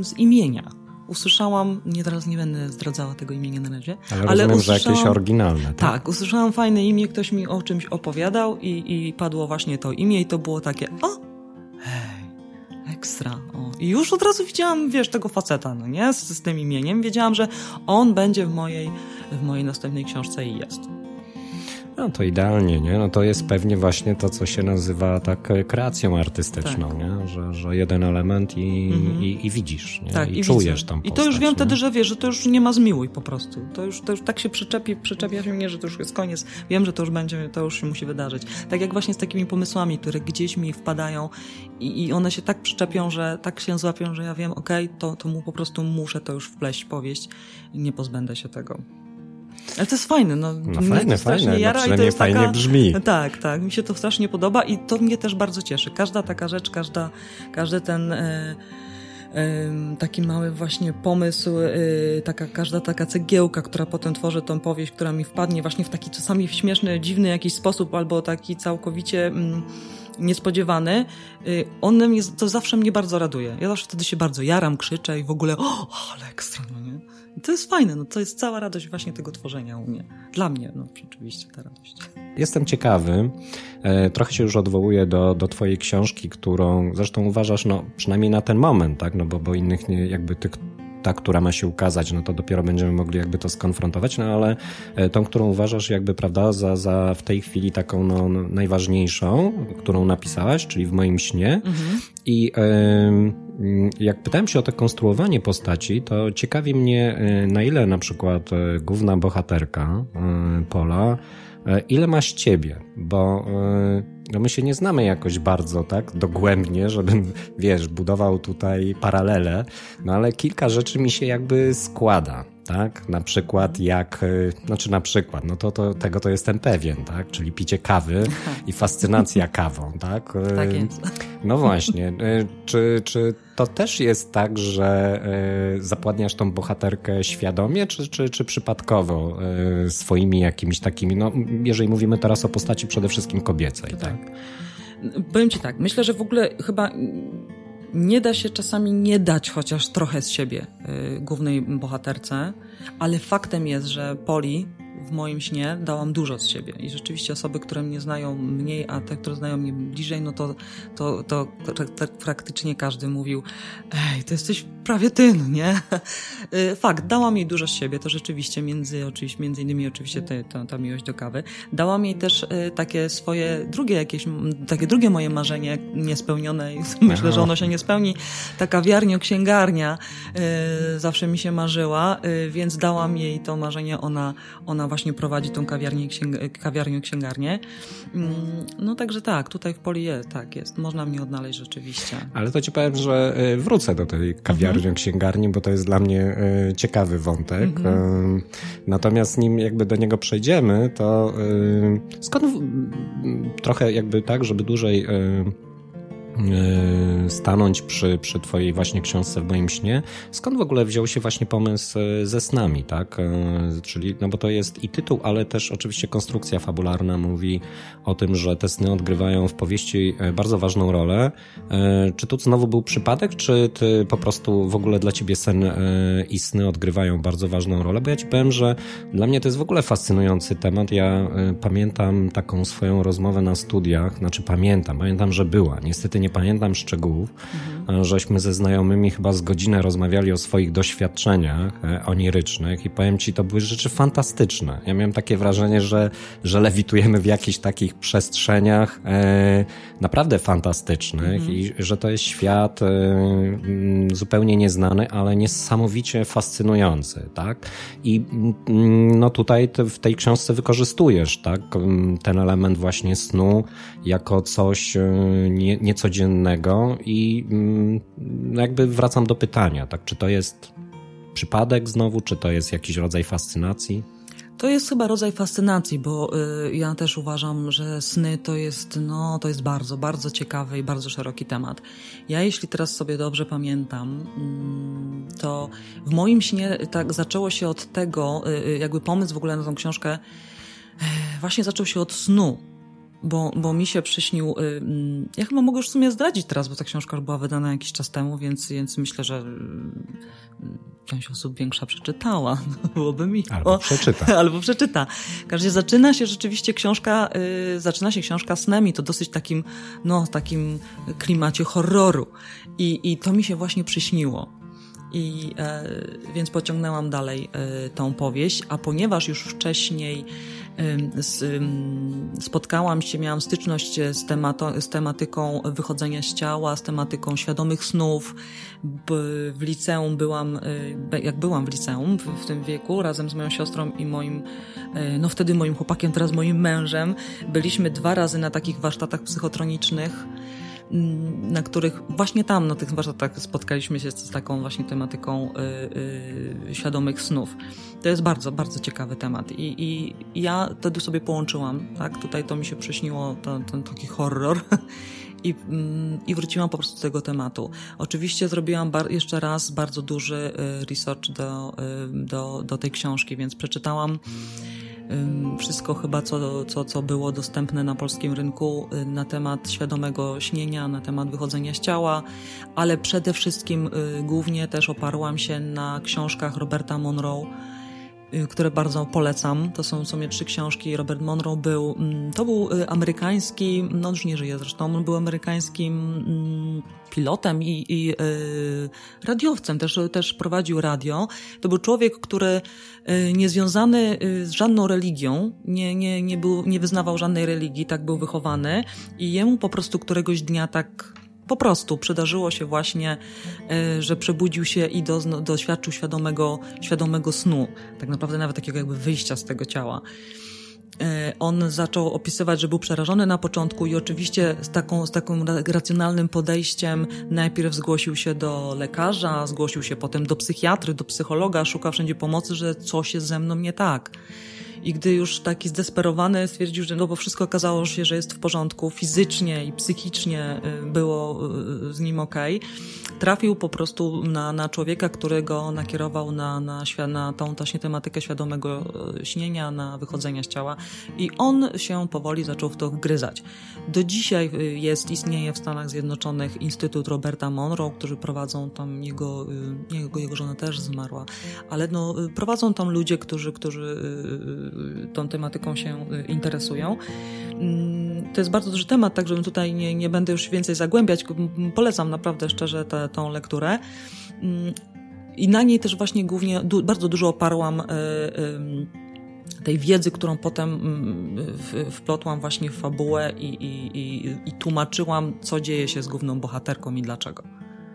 z imienia usłyszałam, nie teraz nie będę zdradzała tego imienia na razie, ale, ale rozumiem, że jakieś oryginalne. Tak? tak, usłyszałam fajne imię, ktoś mi o czymś opowiadał i, i padło właśnie to imię i to było takie, o, hej, ekstra, o. I już od razu widziałam, wiesz, tego faceta, no nie, z, z tym imieniem, wiedziałam, że on będzie w mojej, w mojej następnej książce i jest. No to idealnie, nie? No to jest pewnie właśnie to, co się nazywa tak e, kreacją artystyczną, tak. nie? Że, że jeden element i, mhm. i, i, widzisz, nie? Tak, i, i czujesz tą postać. I to już wiem nie? wtedy, że wiesz, że to już nie ma zmiłuj po prostu. To już, to już tak się przyczepi, przyczepia się mnie, że to już jest koniec. Wiem, że to już będzie, to już się musi wydarzyć. Tak jak właśnie z takimi pomysłami, które gdzieś mi wpadają i, i one się tak przyczepią, że tak się złapią, że ja wiem, okej, okay, to, to mu po prostu muszę to już wpleść powieść i nie pozbędę się tego. Ale to jest fajne. No, no fajne, fajne. No jara no przynajmniej fajnie taka, brzmi. Tak, tak. Mi się to strasznie podoba i to mnie też bardzo cieszy. Każda taka rzecz, każda, każdy ten... E, taki mały właśnie pomysł, e, taka, każda taka cegiełka, która potem tworzy tą powieść, która mi wpadnie właśnie w taki czasami śmieszny, dziwny jakiś sposób, albo taki całkowicie mm, niespodziewany, e, on mnie, to zawsze mnie bardzo raduje. Ja zawsze wtedy się bardzo jaram, krzyczę i w ogóle o, ale ekstra, no nie? To jest fajne, no to jest cała radość właśnie tego tworzenia u mnie. Dla mnie, no rzeczywiście ta radość. Jestem ciekawy, e, trochę się już odwołuję do, do twojej książki, którą zresztą uważasz, no przynajmniej na ten moment, tak, no bo, bo innych nie, jakby tych ta, która ma się ukazać, no to dopiero będziemy mogli jakby to skonfrontować, no ale e, tą, którą uważasz jakby, prawda, za, za w tej chwili taką no, najważniejszą, którą napisałaś, czyli w moim śnie. Mhm. I jak pytałem się o to konstruowanie postaci, to ciekawi mnie, e, na ile na przykład e, główna bohaterka Pola, ile masz ciebie, bo no my się nie znamy jakoś bardzo tak? Dogłębnie, żebym, wiesz, budował tutaj paralele, no ale kilka rzeczy mi się jakby składa tak? Na przykład jak, y, znaczy na przykład, no to, to tego to jestem pewien, tak? Czyli picie kawy i fascynacja kawą, tak? Y, tak jest. No właśnie. Y, czy, czy to też jest tak, że zapładniasz tą bohaterkę świadomie, czy, czy, czy przypadkowo swoimi jakimiś takimi, no jeżeli mówimy teraz o postaci przede wszystkim kobiecej, tak? tak? Powiem ci tak, myślę, że w ogóle chyba nie da się czasami nie dać chociaż trochę z siebie y, głównej bohaterce, ale faktem jest, że Poli w moim śnie dałam dużo z siebie i rzeczywiście osoby, które mnie znają mniej, a te, które znają mnie bliżej, no to, to, to, to, to praktycznie każdy mówił ej, to jesteś prawie ty, no nie? Y, fakt, dałam jej dużo z siebie, to rzeczywiście między, oczywiście, między innymi oczywiście te, ta, ta miłość do kawy. Dałam jej też y, takie swoje drugie jakieś, takie drugie moje marzenie niespełnione i myślę, że ono się nie spełni. Ta kawiarnia, księgarnia y, zawsze mi się marzyła, więc dałam jej to marzenie, ona, ona właśnie prowadzi tą kawiarnię, księg kawiarnię, księgarnię. Mm, no także tak, tutaj w Poli jest, tak jest. Można mnie odnaleźć rzeczywiście. Ale to ci powiem, że y, wrócę do tej kawiarni, mhm. księgarni, bo to jest dla mnie y, ciekawy wątek. Mhm. Natomiast nim jakby do niego przejdziemy, to skąd trochę jakby tak, żeby dłużej e, stanąć przy, przy twojej właśnie książce w moim śnie. Skąd w ogóle wziął się właśnie pomysł e, ze snami, tak? Czyli, no bo to jest i tytuł, ale też oczywiście konstrukcja fabularna mówi o tym, że te sny odgrywają w powieści bardzo ważną rolę. Czy tu znowu był przypadek, czy ty po prostu w ogóle dla ciebie sen i sny odgrywają bardzo ważną rolę? Bo ja ci powiem, że dla mnie to jest w ogóle fascynujący temat. Ja pamiętam taką swoją rozmowę na studiach, znaczy pamiętam, pamiętam, że była. Niestety nie pamiętam szczegółów, mhm. żeśmy ze znajomymi chyba z godzinę rozmawiali o swoich doświadczeniach e, onirycznych i powiem ci, to były rzeczy fantastyczne. Ja miałem takie wrażenie, że, że lewitujemy w jakichś takich przestrzeniach e, naprawdę fantastycznych mhm. i że to jest świat e, mm, zupełnie nieznany, ale niesamowicie fascynujący, tak? I mm, no tutaj w tej książce wykorzystujesz, tak? Ten element właśnie snu jako coś e, nie, niecodziennego i mm, jakby wracam do pytania, tak? Czy to jest przypadek znowu, czy to jest jakiś rodzaj fascynacji? To jest chyba rodzaj fascynacji, bo y, ja też uważam, że sny to jest, no, to jest bardzo, bardzo ciekawy i bardzo szeroki temat. Ja, jeśli teraz sobie dobrze pamiętam, mm, to w moim śnie tak zaczęło się od tego, y, y, jakby pomysł w ogóle na tą książkę właśnie zaczął się od snu bo, bo mi się przyśnił. Y, mm, ja chyba mogę już w sumie zdradzić teraz, bo ta książka już była wydana jakiś czas temu, więc, więc myślę, że y, część osób większa przeczytała. Byłoby mi. Albo przeczyta. Albo przeczyta. Każdy zaczyna się rzeczywiście książka, y, zaczyna się książka snem i to dosyć takim, no, takim klimacie horroru. I, i to mi się właśnie przyśniło. I e, więc pociągnęłam dalej e, tą powieść, a ponieważ już wcześniej z, spotkałam się, miałam styczność z, temato, z tematyką wychodzenia z ciała, z tematyką świadomych snów. W liceum byłam, y, jak byłam w liceum w, w tym wieku, razem z moją siostrą i moim, y, no wtedy moim chłopakiem, teraz moim mężem, byliśmy dwa razy na takich warsztatach psychotronicznych na których właśnie tam, na tych warsztatach spotkaliśmy się z taką właśnie tematyką y, y, świadomych snów. To jest bardzo, bardzo ciekawy temat i, i ja wtedy sobie połączyłam, tak, tutaj to mi się przyśniło, ten, ten taki horror i, mm, i wróciłam po prostu do tego tematu. Oczywiście zrobiłam jeszcze raz bardzo duży y, research do, y, do, do tej książki, więc przeczytałam wszystko chyba, co, co, co było dostępne na polskim rynku y, na temat świadomego śnienia, na temat wychodzenia z ciała, ale przede wszystkim y, głównie też oparłam się na książkach Roberta Monroe, które bardzo polecam. To są w sumie trzy książki. Robert Monroe był, mm, to był amerykański, no już nie żyje zresztą, on był amerykańskim mm, pilotem i, i yy, radiowcem, też, też prowadził radio. To był człowiek, który niezwiązany y, z żadną religią, nie, nie, nie, był, nie wyznawał żadnej religii, tak był wychowany i jemu po prostu któregoś dnia tak po prostu przydarzyło się właśnie, y, że przebudził się i do, doświadczył świadomego, świadomego snu, tak naprawdę nawet takiego jakby wyjścia z tego ciała. E, on zaczął opisywać, że był przerażony na początku i oczywiście z, taką, z takim racjonalnym podejściem najpierw zgłosił się do lekarza, zgłosił się potem do psychiatry, do psychologa, szukał wszędzie pomocy, że coś jest ze mną nie tak. I gdy już taki zdesperowany stwierdził, że no bo wszystko okazało się, że jest w porządku, fizycznie i psychicznie y, było y, z nim okay, trafił po prostu na, na człowieka, który go nakierował na, na, na tą właśnie tematykę świadomego y, śnienia, na wychodzenia z ciała i on się powoli zaczął w to gryzać. Do dzisiaj jest, istnieje w Stanach Zjednoczonych Instytut Roberta Monroe, którzy prowadzą tam jego, jego, jego żona też zmarła, ale no, prowadzą tam ludzie, którzy, którzy tą tematyką się y, interesują. Mm, to jest bardzo duży temat, tak żebym tutaj nie, nie będę już więcej zagłębiać. Polecam naprawdę szczerze tę tą lekturę. Mm, I na niej też właśnie głównie du bardzo dużo oparłam y, tej wiedzy, którą potem mm, wplotłam właśnie w fabułę i, i, i, i tłumaczyłam, co dzieje się z główną bohaterką i dlaczego.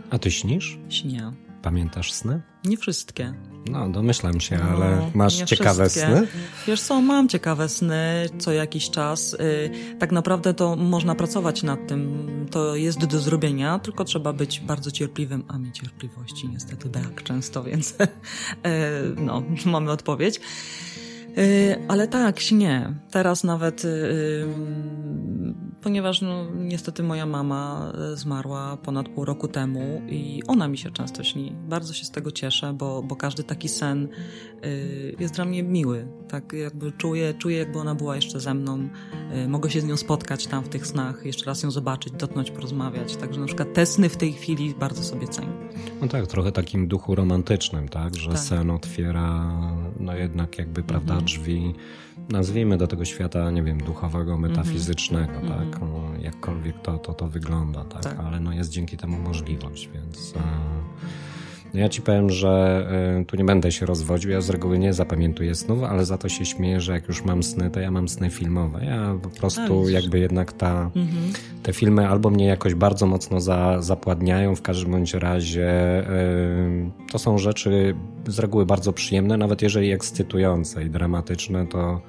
A ty śnisz? Śnię. Pamiętasz sny? Nie wszystkie. No, domyślam się, no, ale masz ciekawe wszystkie. sny? Wiesz co, mam ciekawe sny co jakiś czas. Y, tak naprawdę to można pracować nad tym. To jest do zrobienia, tylko trzeba być bardzo cierpliwym, a mi cierpliwości niestety brak często, więc y, no, mamy odpowiedź. Y, ale tak, śnie. Teraz nawet ponieważ no, niestety moja mama zmarła ponad pół roku temu i ona mi się często śni. Bardzo się z tego cieszę, bo, bo każdy taki sen y, jest dla mnie miły. Tak jakby czuję, czuję, jakby ona była jeszcze ze mną. Y, mogę się z nią spotkać tam w tych snach, jeszcze raz ją zobaczyć, dotknąć, porozmawiać. Także na przykład te sny w tej chwili bardzo sobie cenię. No tak, trochę takim duchu romantycznym, tak? Że tak. sen otwiera no jednak jakby, prawda. Drzwi nazwijmy do tego świata, nie wiem, duchowego, metafizycznego, mm -hmm. tak? No, jakkolwiek to, to, to wygląda, tak? tak? Ale no jest dzięki temu możliwość, więc... E, no ja ci powiem, że y, tu nie będę się rozwodził, ja z reguły nie zapamiętuję snów, ale za to się śmieję, że jak już mam sny, to ja mam sny filmowe. Ja po prostu A, jakby jednak ta, mhm. te filmy albo mnie jakoś bardzo mocno za, zapładniają, w każdym bądź razie y, to są rzeczy z reguły bardzo przyjemne, nawet jeżeli ekscytujące i dramatyczne, to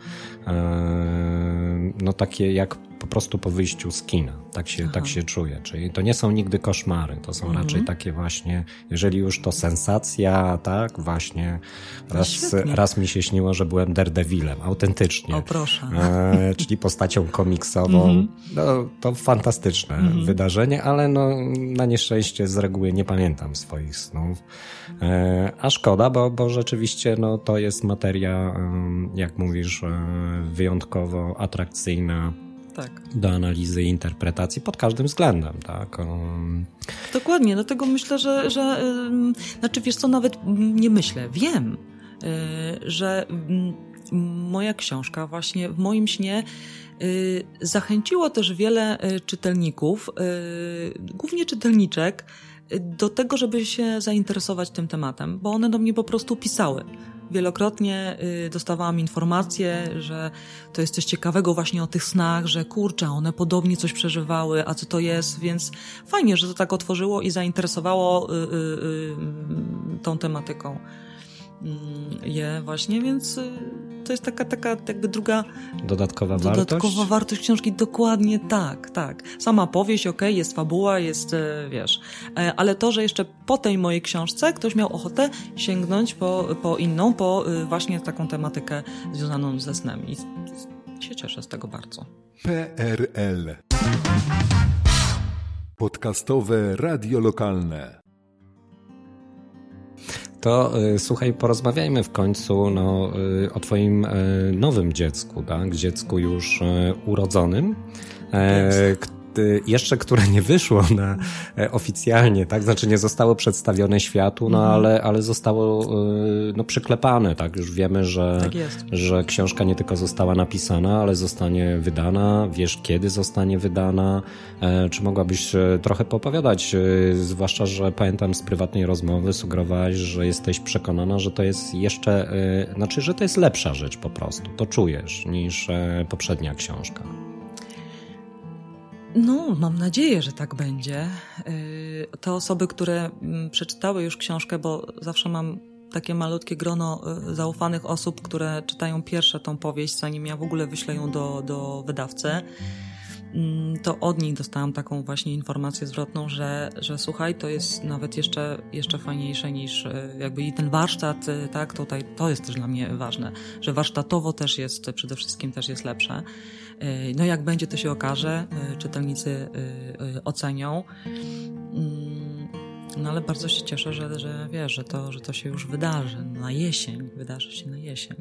y, no takie jak po prostu po wyjściu z kina. Tak się, tak się czuję. Czyli to nie są nigdy koszmary, to są mhm. raczej takie właśnie, jeżeli już to sensacja, tak, właśnie raz, raz mi się śniło, że byłem Daredevilem, autentycznie. O proszę. E, czyli postacią komiksową. Mhm. No, to fantastyczne mhm. wydarzenie, ale no, na nieszczęście z reguły nie pamiętam swoich snów. E, a szkoda, bo, bo rzeczywiście no, to jest materia, jak mówisz, e, wyjątkowo atrakcyjna tak. do analizy i interpretacji pod każdym względem. Tak? Dokładnie, dlatego myślę, że, że yy, znaczy wiesz co, nawet nie myślę, wiem, yy, że yy, moja książka właśnie w moim śnie y, zachęciło też wiele y, czytelników, y, głównie czytelniczek, do tego, żeby się zainteresować tym tematem, bo one do mnie po prostu pisały. Wielokrotnie y, dostawałam informacje, że to jest coś ciekawego właśnie o tych snach, że kurczę, one podobnie coś przeżywały, a co to jest, więc fajnie, że to tak otworzyło i zainteresowało y, y, tą tematyką mm, je właśnie, więc to jest taka, taka jakby druga... Dodatkowa wartość? Dodatkowa wartość książki, dokładnie tak, tak. Sama powieść, ok, jest fabuła, jest, e, wiesz, e, ale to, że jeszcze po tej mojej książce ktoś miał ochotę sięgnąć po, po inną, po e, właśnie taką tematykę związaną ze snem i się cieszę z tego bardzo. PRL Podcastowe Radio Lokalne to y, słuchaj, porozmawiajmy w końcu no, y, o Twoim y, nowym dziecku, tak? Dziecku już urodzonym, e, jeszcze które nie wyszło na e, oficjalnie, tak? Znaczy nie zostało przedstawione światu, no mhm. ale, ale zostało y, no, przyklepane, tak? Już wiemy, że, tak że książka nie tylko została napisana, ale zostanie wydana. Wiesz, kiedy zostanie wydana? E, czy mogłabyś e, trochę popowiadać? Zwłaszcza, że pamiętam z prywatnej rozmowy sugerowałaś, że jesteś przekonana, że to jest jeszcze, znaczy, że to jest lepsza rzecz po prostu. To czujesz niż poprzednia książka. No, mam nadzieję, że tak będzie. Y, te osoby, które mm, przeczytały już książkę, bo zawsze mam takie malutkie grono y, zaufanych osób, które czytają pierwsze tą powieść, zanim ja w ogóle wyślę ją do, do wydawcy, mm, to od nich dostałam taką właśnie informację zwrotną, że, że słuchaj, to jest nawet jeszcze, jeszcze fajniejsze niż y, jakby i ten warsztat, tak, tutaj to jest też dla mnie ważne, że warsztatowo też jest, przede wszystkim też jest lepsze. E, no jak będzie, to się okaże, e, czytelnicy e, ocenią. No ale bardzo się cieszę, że, że wiesz, że to, że to się już wydarzy na jesień, wydarzy się na jesień.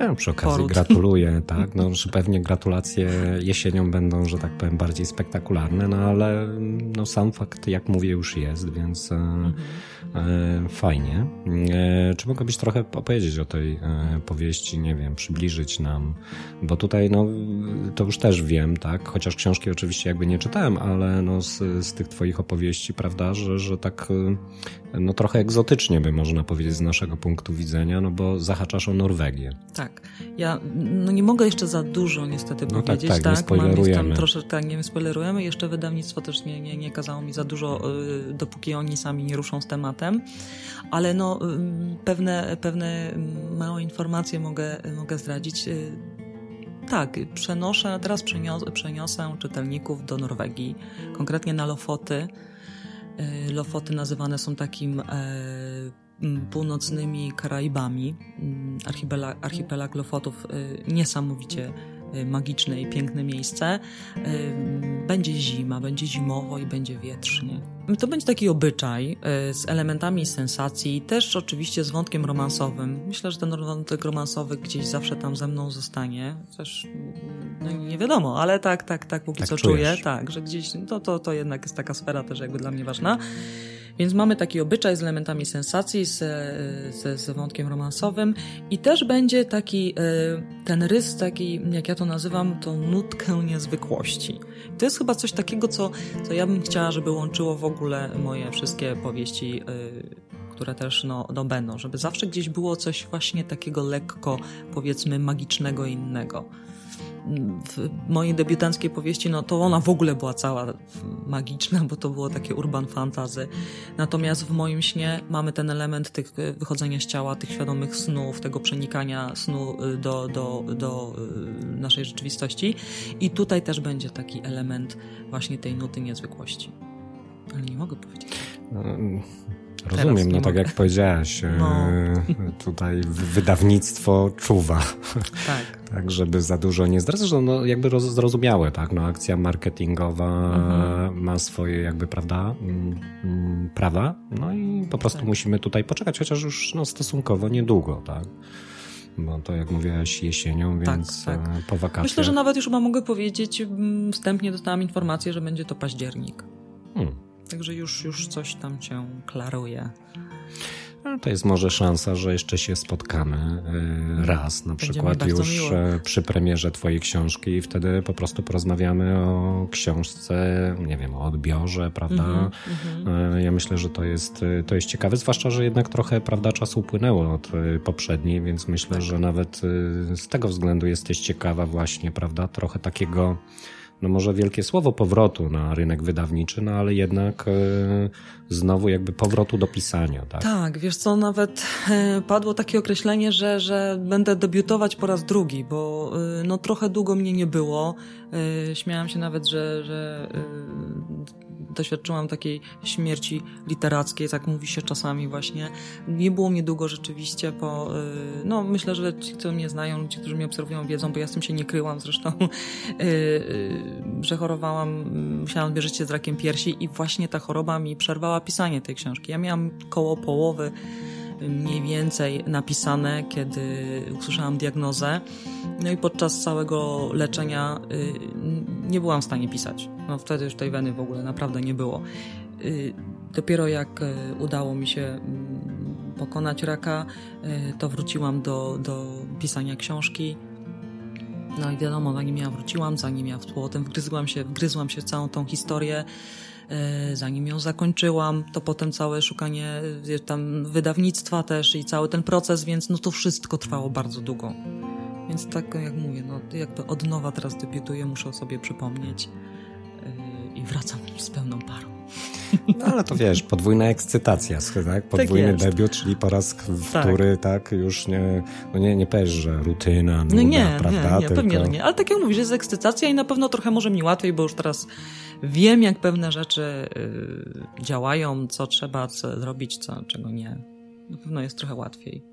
Ja przy okazji Poród. gratuluję, tak, no, że pewnie gratulacje jesienią będą, że tak powiem, bardziej spektakularne, no ale no, sam fakt, jak mówię, już jest, więc mhm. e, fajnie. E, czy mogłabyś trochę opowiedzieć o tej e, powieści, nie wiem, przybliżyć nam, bo tutaj, no, to już też wiem, tak, chociaż książki oczywiście jakby nie czytałem, ale no, z, z tych twoich opowieści, prawda, że, że tak tak no trochę egzotycznie by można powiedzieć z naszego punktu widzenia, no bo zahaczasz o Norwegię. Tak. Ja no nie mogę jeszcze za dużo niestety no tak, powiedzieć, tak? tak, tak? Nie. Mam troszeczkę tak, nie spoilerujemy. Jeszcze wydawnictwo też nie, nie, nie kazało mi za dużo, y, dopóki oni sami nie ruszą z tematem. Ale no y, pewne, pewne małe informacje mogę, mogę zdradzić. Y, tak, przenoszę, teraz przeniosę, przeniosę czytelników do Norwegii, konkretnie na Lofoty. E, Lofoty nazywane są takim e, północnymi Karaibami. Archipelag, archipelag Lofotów e, niesamowicie magiczne i piękne miejsce. Będzie zima, będzie zimowo i będzie wietrznie. To będzie taki obyczaj z elementami sensacji, też oczywiście z wątkiem romansowym. Myślę, że ten wątek romansowy gdzieś zawsze tam ze mną zostanie. Też no nie wiadomo, ale tak, tak, tak póki tak co czujesz. czuję, tak, że gdzieś to, to, to jednak jest taka sfera też jakby dla mnie ważna. Więc mamy taki obyczaj z elementami sensacji, z, z, z wątkiem romansowym i też będzie taki e, ten rys, taki, jak ja to nazywam, tą nutkę niezwykłości. To jest chyba coś takiego, co, co ja bym chciała, żeby łączyło w ogóle moje wszystkie powieści e, które też no, no będą, żeby zawsze gdzieś było coś właśnie takiego lekko, powiedzmy, magicznego innego w mojej debiutanckiej powieści, no to ona w ogóle była cała magiczna, bo to było takie urban fantazy. Natomiast w moim śnie mamy ten element tych e, wychodzenia z ciała, tych świadomych snów, tego przenikania snu e, do, do, do naszej rzeczywistości. I tutaj też będzie taki element właśnie tej nuty niezwykłości. Ale nie mogę powiedzieć. Rozumiem, no tak jak powiedziałaś, no. tutaj wydawnictwo czuwa. Tak. tak, żeby za dużo nie zdradzać. No jakby zrozumiałe, tak, no akcja marketingowa mhm. ma swoje jakby, prawda, mm, mm, prawa, no i po prostu tak. musimy tutaj poczekać, chociaż już no, stosunkowo niedługo, tak bo to jak mówiłaś jesienią, tak, więc tak, tak. po wakacjach. Myślę, że nawet już chyba mogę powiedzieć, mm, wstępnie dostałam informację, że będzie to październik. Hmm. Także już, już coś tam cię klaruje. No, to jest może szansa, że jeszcze się spotkamy y, raz, na przykład już miło. E, przy premierze Twojej książki i wtedy po prostu porozmawiamy o książce, nie wiem, o odbiorze, prawda? Mm -hmm. Ja myślę, że to jest, e, to jest ciekawe, zwłaszcza, że jednak trochę, prawda, czasu upłynęło od poprzedniej, więc myślę, tak. że nawet z tego względu jesteś ciekawa właśnie, prawda, trochę takiego no może wielkie słowo powrotu na rynek wydawniczy, no ale jednak e, znowu jakby powrotu do pisania, tak? Tak, wiesz co, nawet e, padło takie określenie, że, że będę debiutować po raz drugi, bo e, no trochę długo mnie nie było. Śmiałam się nawet, że, że doświadczyłam takiej śmierci literackiej, tak mówi się czasami właśnie. Nie było mnie długo rzeczywiście, bo y, no myślę, że ci, co mnie znają, ci, którzy mnie obserwują, wiedzą, bo ja z tym się nie kryłam zresztą, y, y, że chorowałam, musiałam zmierzyć się z rakiem piersi i właśnie ta choroba mi przerwała pisanie tej książki. Ja miałam koło połowy mniej więcej napisane, kiedy usłyszałam diagnozę. No i podczas całego leczenia y, nie byłam w stanie pisać. No wtedy już tej weny w ogóle naprawdę nie było. Y, dopiero jak y, udało mi się mm, pokonać raka, to wróciłam do, do pisania książki. No i wiadomo, zanim ja wróciłam, zanim ja potem wgryzłam się, wgryzłam się w całą tą historię, zanim ją zakończyłam, to potem całe szukanie e, tam wydawnictwa też i cały ten proces, więc no to wszystko trwało bardzo długo. Więc tak jak mówię, no jakby od nowa teraz debiutuję, muszę o sobie przypomnieć e, i wracam z pełną parą. No ale to wiesz, podwójna ekscytacja, tak? tak Podwójny tak debiut, czyli po raz wtóry, tak, tak już nie, no nie, nie powiesz, że rutyna, nuda, no nie, prawda? Nie, nie, Tylko... pewnie nie. Ale tak jak mówisz, jest ekscytacja i na pewno trochę może mi łatwiej, bo już teraz wiem, jak pewne rzeczy y, działają, co trzeba co zrobić, co, czego nie. Na pewno jest trochę łatwiej.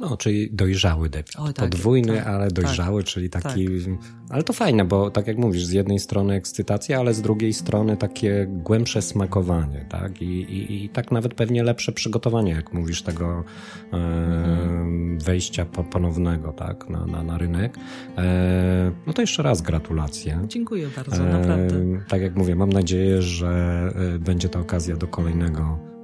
No, czyli dojrzały debiut. tak, Podwójny, tak, ale dojrzały, tak, czyli taki. Tak. Ale to fajne, bo tak jak mówisz, z jednej strony ekscytacja, ale z drugiej strony takie głębsze smakowanie, tak? I, i, i tak nawet pewnie lepsze przygotowanie, jak mówisz, tego e, mhm. wejścia ponownego, tak? Na, na, na rynek. E, no to jeszcze raz gratulacje. Dziękuję bardzo, e, naprawdę. Tak jak mówię, mam nadzieję, że e, będzie to okazja do kolejnego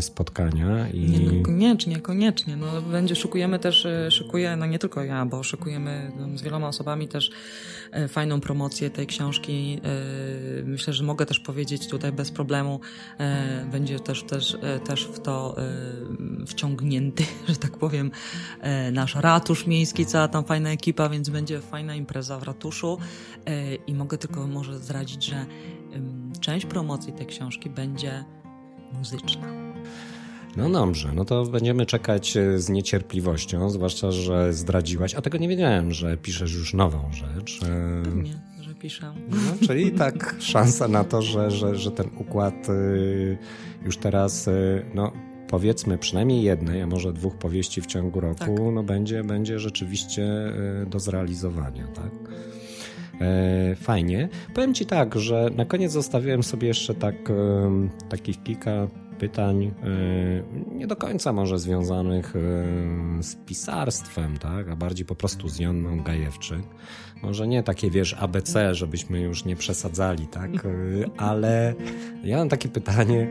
spotkania. I... Nie, no, koniecznie, koniecznie. No, będzie, szukujemy też, e, szykuję, no nie tylko ja, bo szykujemy no, z wieloma osobami też e, fajną promocję tej książki. Myślę, że mogę też powiedzieć tutaj bez problemu. Będzie też, też, też w to wciągnięty, że tak powiem, nasz ratusz miejski, cała tam fajna ekipa, więc będzie fajna impreza w ratuszu. I mogę tylko może zdradzić, że część promocji tej książki będzie muzyczna. No dobrze, no to będziemy czekać e, z niecierpliwością, zwłaszcza, że zdradziłaś, a tego nie wiedziałem, że piszesz już nową rzecz. E, Pewnie, że piszę. No, czyli tak szansa na to, że, że, że ten układ e, już teraz, no powiedzmy przynajmniej jednej, a może dwóch powieści w ciągu roku, tak. no będzie, będzie rzeczywiście do zrealizowania, tak? E, fajnie. Powiem Ci tak, że na koniec zostawiłem sobie jeszcze tak, e, takich kilka pytań, e, nie do końca może związanych z pisarstwem, tak, a bardziej po prostu z Joanną Gajewczyk. Może nie takie, wiesz, ABC, żebyśmy już nie przesadzali, tak, ale ja mam takie pytanie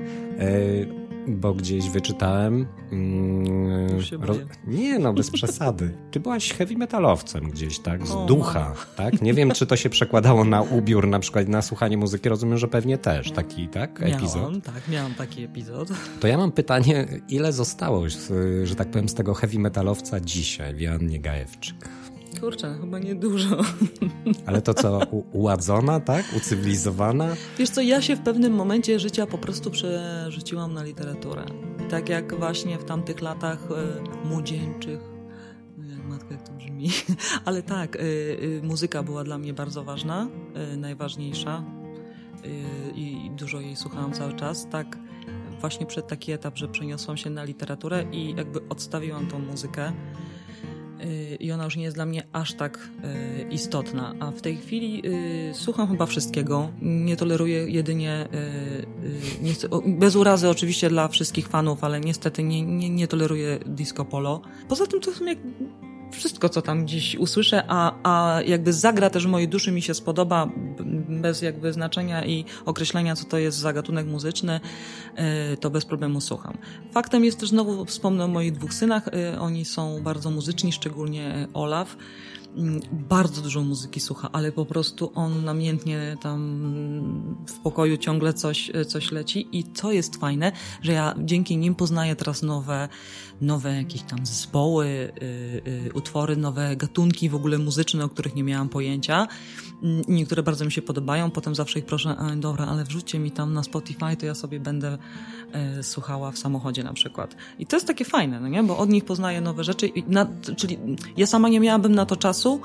bo gdzieś wyczytałem. Mm, roz... Nie, no bez przesady. Ty byłaś heavy metalowcem gdzieś, tak? Z o, ducha, tak? Nie wiem, czy to się przekładało na ubiór, na przykład na słuchanie muzyki. Rozumiem, że pewnie też taki, tak? Epizod. Miałam, tak, miałam taki epizod. To ja mam pytanie, ile zostało, że tak powiem, z tego heavy metalowca dzisiaj w Joannie Gajewczyk? Kurczę, chyba niedużo. Ale to co, uładzona, tak? Ucywilizowana? Wiesz co, ja się w pewnym momencie życia po prostu przerzuciłam na literaturę. Tak jak właśnie w tamtych latach e, młodzieńczych, no jak matka, jak to brzmi, ale tak, e, e, muzyka była dla mnie bardzo ważna, e, najważniejsza i dużo jej słuchałam cały czas, tak właśnie przed taki etap, że przeniosłam się na literaturę i jakby odstawiłam tą muzykę Y, i ona już nie jest dla mnie aż tak y, istotna. A w tej chwili y, słucham chyba wszystkiego. Nie toleruję jedynie, nie chcę, bez urazy oczywiście dla wszystkich fanów, ale niestety nie, nie, nie toleruję disco polo. Poza tym to są jak wszystko, co tam gdzieś usłyszę, a, a jakby zagra też mojej duszy mi się spodoba, bez jakby znaczenia i określenia, co to jest za gatunek muzyczny, y, to bez problemu słucham. Faktem jest też, znowu wspomnę o moich dwóch synach, y, oni są bardzo muzyczni, szczególnie Olaf. Mm, bardzo dużo muzyki słucha, ale po prostu on namiętnie tam w pokoju ciągle coś, coś leci i co jest fajne, że ja dzięki nim poznaję teraz nowe, nowe jakieś tam zespoły, yy, yy, utwory, nowe gatunki w ogóle muzyczne, o których nie miałam pojęcia. Yy, niektóre bardzo mi się podobają, potem zawsze ich proszę, a, dobra, ale wrzućcie mi tam na Spotify, to ja sobie będę y, słuchała w samochodzie na przykład. I to jest takie fajne, no nie? bo od nich poznaję nowe rzeczy, na, czyli ja sama nie miałabym na to czasu,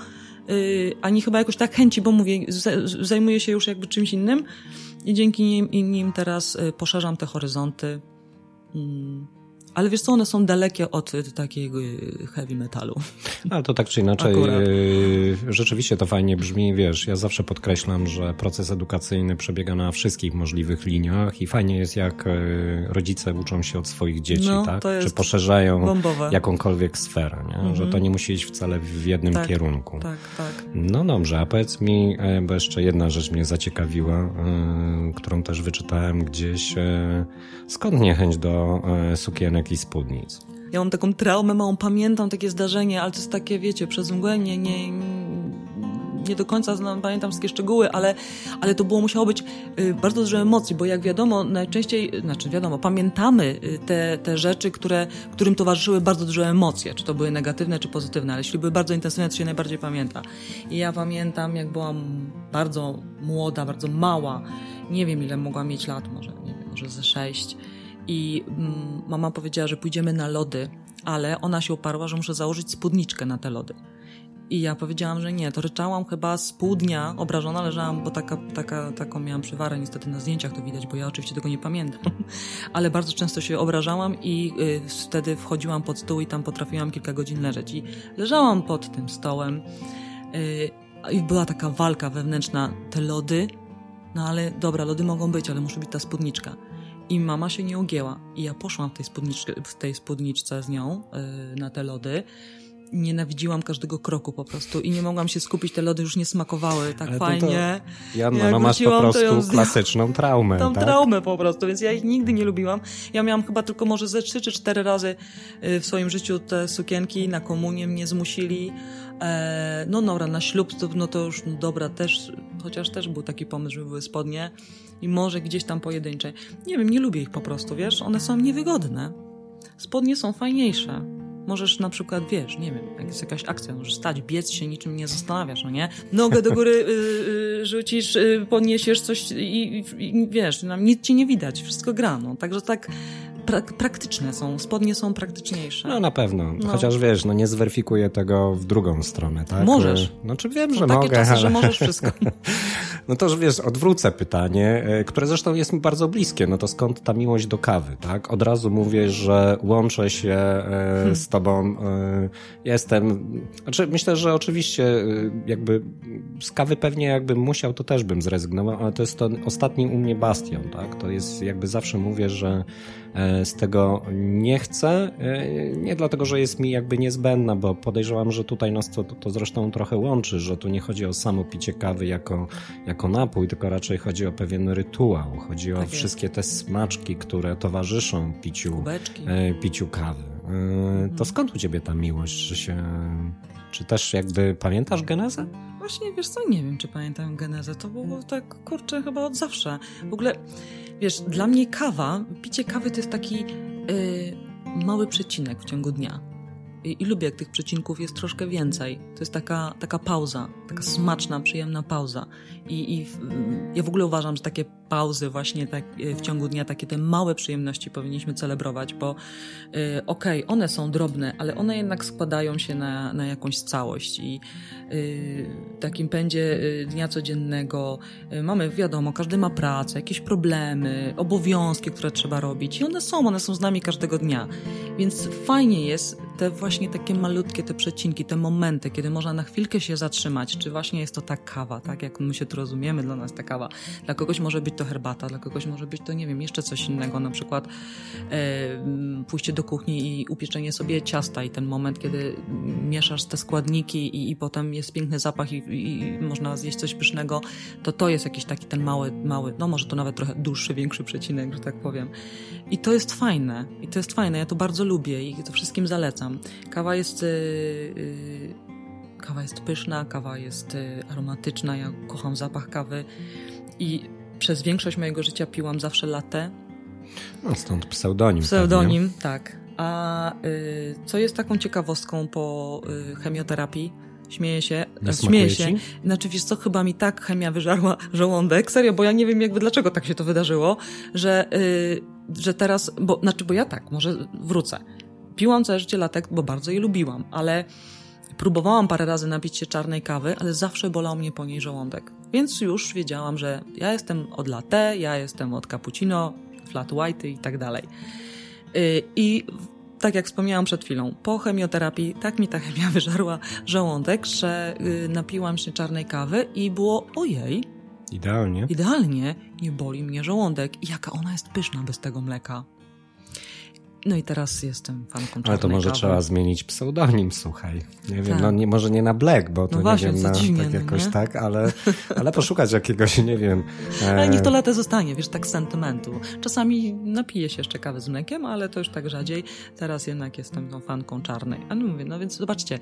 yy, ani chyba jakoś tak chęci, bo mówię, zajmuję się już jakby czymś innym i dzięki nim, nim teraz y, poszerzam te horyzonty. Ale wiesz co, one są dalekie od takiego heavy metalu. Ale to tak czy inaczej, Akurat. Y, rzeczywiście to fajnie brzmi, wiesz, ja zawsze podkreślam, że proces edukacyjny przebiega na wszystkich możliwych liniach i fajnie jest jak y, rodzice uczą się od swoich dzieci, no, tak? Czy poszerzają bombowe. jakąkolwiek sferę, nie? Mhm. że to nie musi iść wcale w jednym tak, kierunku. Tak, tak. No dobrze, a powiedz mi, e, bo jeszcze jedna rzecz mnie zaciekawiła, e, którą też wyczytałem gdzieś, e, skąd niechęć do sukienek i spódnic. Ja mam taką traumę małą, pamiętam takie zdarzenie, ale to jest takie, wiecie, przez mgłę, nie, nie, nie do końca znam, pamiętam wszystkie szczegóły, ale, ale to było, musiało być y, bardzo dużo emocji, bo jak wiadomo, najczęściej, znaczy wiadomo, pamiętamy y, te, te rzeczy, które, którym towarzyszyły bardzo duże emocje, czy to były negatywne, czy pozytywne, ale jeśli były bardzo intensywne, to się najbardziej pamięta. I ja pamiętam, jak byłam bardzo młoda, bardzo mała, nie wiem ile mogłam mieć lat, może, nie wiem, może ze sześć, i mm, mama powiedziała, że pójdziemy na lody, ale ona się uparła, że muszę założyć spódniczkę na te lody. I ja powiedziałam, że nie, to ryczałam chyba z pół dnia, obrażona leżałam, bo taka, taka, taką miałam przywarę, niestety na zdjęciach to widać, bo ja oczywiście tego nie pamiętam, ale bardzo często się obrażałam i y, wtedy wchodziłam pod stół i tam potrafiłam kilka godzin leżeć. I leżałam pod tym stołem y, i była taka walka wewnętrzna, te lody, no ale dobra, lody mogą być, ale musi być ta spódniczka. I mama się nie ugięła. I ja poszłam w tej, spódniczce, w tej spódniczce z nią yy, na te lody. Nienawidziłam każdego kroku po prostu i nie mogłam się skupić, te lody już nie smakowały tak Ale fajnie. To, ja, no, masz po prostu klasyczną traumę. Tą tak? traumę po prostu, więc ja ich nigdy nie lubiłam. Ja miałam chyba tylko może ze trzy czy cztery razy y, w swoim życiu te sukienki na komunię mnie zmusili. E, no dobra, na ślub to, no to już no dobra, też, chociaż też był taki pomysł, żeby były spodnie i może gdzieś tam pojedyncze. Nie wiem, nie lubię ich po prostu, wiesz, one są niewygodne. Spodnie są fajniejsze. Możesz na przykład, wiesz, nie wiem, jak jest jakaś akcja, możesz stać, biec się, niczym nie zastanawiasz, no nie? Nogę do góry y, y, rzucisz, y, podniesiesz coś i, i, wiesz, nam nic ci nie widać, wszystko gra, no. Także tak pra praktyczne są, spodnie są praktyczniejsze. No na pewno, no. chociaż wiesz, no nie zweryfikuję tego w drugą stronę, tak? Możesz. No czy wiem, że takie mogę, czasy, ale... że możesz wszystko. No to, wiesz, odwrócę pytanie, e, które zresztą jest mi bardzo bliskie. No to skąd ta miłość do kawy, tak? Od razu mówię, że łączę się e, z tobą. E, jestem... Znaczy, myślę, że oczywiście jakby z kawy pewnie jakbym musiał, to też bym zrezygnował, ale to jest to ostatni u mnie bastion, tak? To jest jakby zawsze mówię, że z tego nie chcę. E, nie dlatego, że jest mi jakby niezbędna, bo podejrzewam, że tutaj nas to, to zresztą trochę łączy, że tu nie chodzi o samo picie kawy jako, jako napój, tylko raczej chodzi o pewien rytuał. Chodzi o tak wszystkie te smaczki, które towarzyszą piciu, Kubeczki. E, piciu kawy. To skąd u ciebie ta miłość, że się... Czy też jakby pamiętasz genezę? Właśnie, wiesz co, nie wiem, czy pamiętam genezę. To było tak, kurczę, chyba od zawsze. W ogóle Wiesz, dla mnie kawa, picie kawy to jest taki yy, mały przecinek w ciągu dnia. I, I, lubię, jak tych przecinków jest troszkę więcej. To jest taka, taka pauza, taka smaczna, przyjemna pauza. I, i w, ja w ogóle uważam, że takie pauzy właśnie tak e, w ciągu dnia, takie te małe przyjemności powinniśmy celebrować, bo yy, okej, okay, one są drobne, ale one jednak składają się na, na jakąś całość i w takim pędzie dnia codziennego yy, mamy, wiadomo, każdy ma pracę, jakieś problemy, obowiązki, które trzeba robić i one są, one są z nami każdego dnia. Więc fajnie jest te właśnie takie malutkie te przecinki, te momenty, kiedy można na chwilkę się zatrzymać, czy właśnie jest to ta kawa, tak jak my się tu rozumiemy, dla nas ta kawa. Dla kogoś może być to herbata, dla kogoś może być to, nie wiem, jeszcze coś innego, na przykład e, pójście do kuchni i upieczenie sobie ciasta i ten moment, kiedy mieszasz te składniki i, i potem jest piękny zapach i, i, można zjeść coś pysznego, to to jest jakiś taki ten mały, mały, no może to nawet trochę dłuższy, większy przecinek, że tak powiem. I to jest fajne, i to jest fajne, ja to bardzo lubię i to wszystkim zalecam. Kawa jest... Yy, yy, kawa jest pyszna, kawa jest y, aromatyczna, ja kocham zapach kawy i przez większość mojego życia piłam zawsze latte. No stąd pseudonim. Pseudonim, pewnie. tak. A y, co jest taką ciekawostką po y, chemioterapii? Śmieję się, Nie śmieję się. Znaczy, wiesz co, chyba mi tak chemia wyżarła żołądek, serio, bo ja nie wiem jakby dlaczego tak się to wydarzyło, że, y, że teraz, bo, znaczy, bo ja tak, może wrócę. Piłam całe życie latek, bo bardzo je lubiłam, ale Próbowałam parę razy napić się czarnej kawy, ale zawsze bolał mnie po niej żołądek. Więc już wiedziałam, że ja jestem od latte, ja jestem od cappuccino, flat white i tak dalej. Y, I tak jak wspomniałam przed chwilą, po chemioterapii tak mi ta chemia wyżarła żołądek, że y, napiłam się czarnej kawy i było ojej. Idealnie. Idealnie, nie boli mnie żołądek. I jaka ona jest pyszna bez tego mleka. No i teraz jestem fanką Ale to może kawy. trzeba zmienić pseudonim, słuchaj. Nie wiem, tak. no nie, może nie na Black, bo to no właśnie, nie wiem, na, dziwnie, tak jakoś nie? tak, ale, ale poszukać jakiegoś, nie wiem. E... Ale niech to latę zostanie, wiesz, tak z sentymentu. Czasami napiję się jeszcze kawy z mlekiem, ale to już tak rzadziej. Teraz jednak jestem tą fanką czarnej. A no mówię, no więc zobaczcie,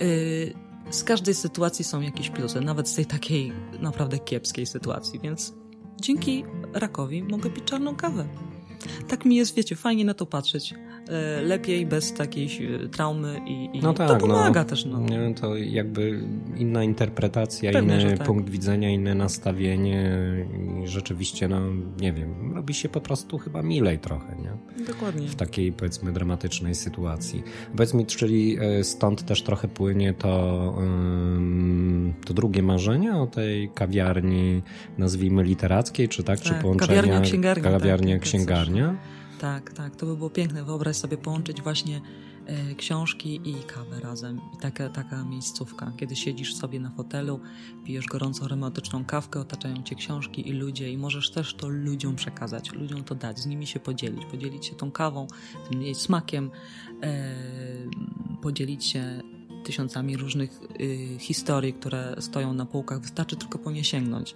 yy, z każdej sytuacji są jakieś plusy, nawet z tej takiej naprawdę kiepskiej sytuacji, więc dzięki rakowi mogę pić czarną kawę tak mi jest, wiecie, fajnie na to patrzeć. E, lepiej, bez takiej e, traumy i, i no tak, to pomaga no, też. No. Nie, to jakby inna interpretacja, Pewnie, inny tak. punkt widzenia, inne nastawienie i rzeczywiście, no nie wiem, robi się po prostu chyba milej trochę, nie? Dokładnie. W takiej, powiedzmy, dramatycznej sytuacji. Powiedz mi, czyli e, stąd też trochę płynie to, to drugie marzenie o tej kawiarni, nazwijmy literackiej, czy tak? tak czy połączenia... Kawiarnia, księgarnia. Kawiarnia, tak, księgarnia. Tak, tak, to by było piękne. Wyobraź sobie połączyć właśnie e, książki i kawę razem. I taka, taka miejscówka, kiedy siedzisz sobie na fotelu, pijesz gorącą aromatyczną kawkę, otaczają cię książki i ludzie i możesz też to ludziom przekazać, ludziom to dać, z nimi się podzielić, podzielić się tą kawą, tym jej smakiem, e, podzielić się tysiącami różnych y, historii, które stoją na półkach. Wystarczy tylko po nie sięgnąć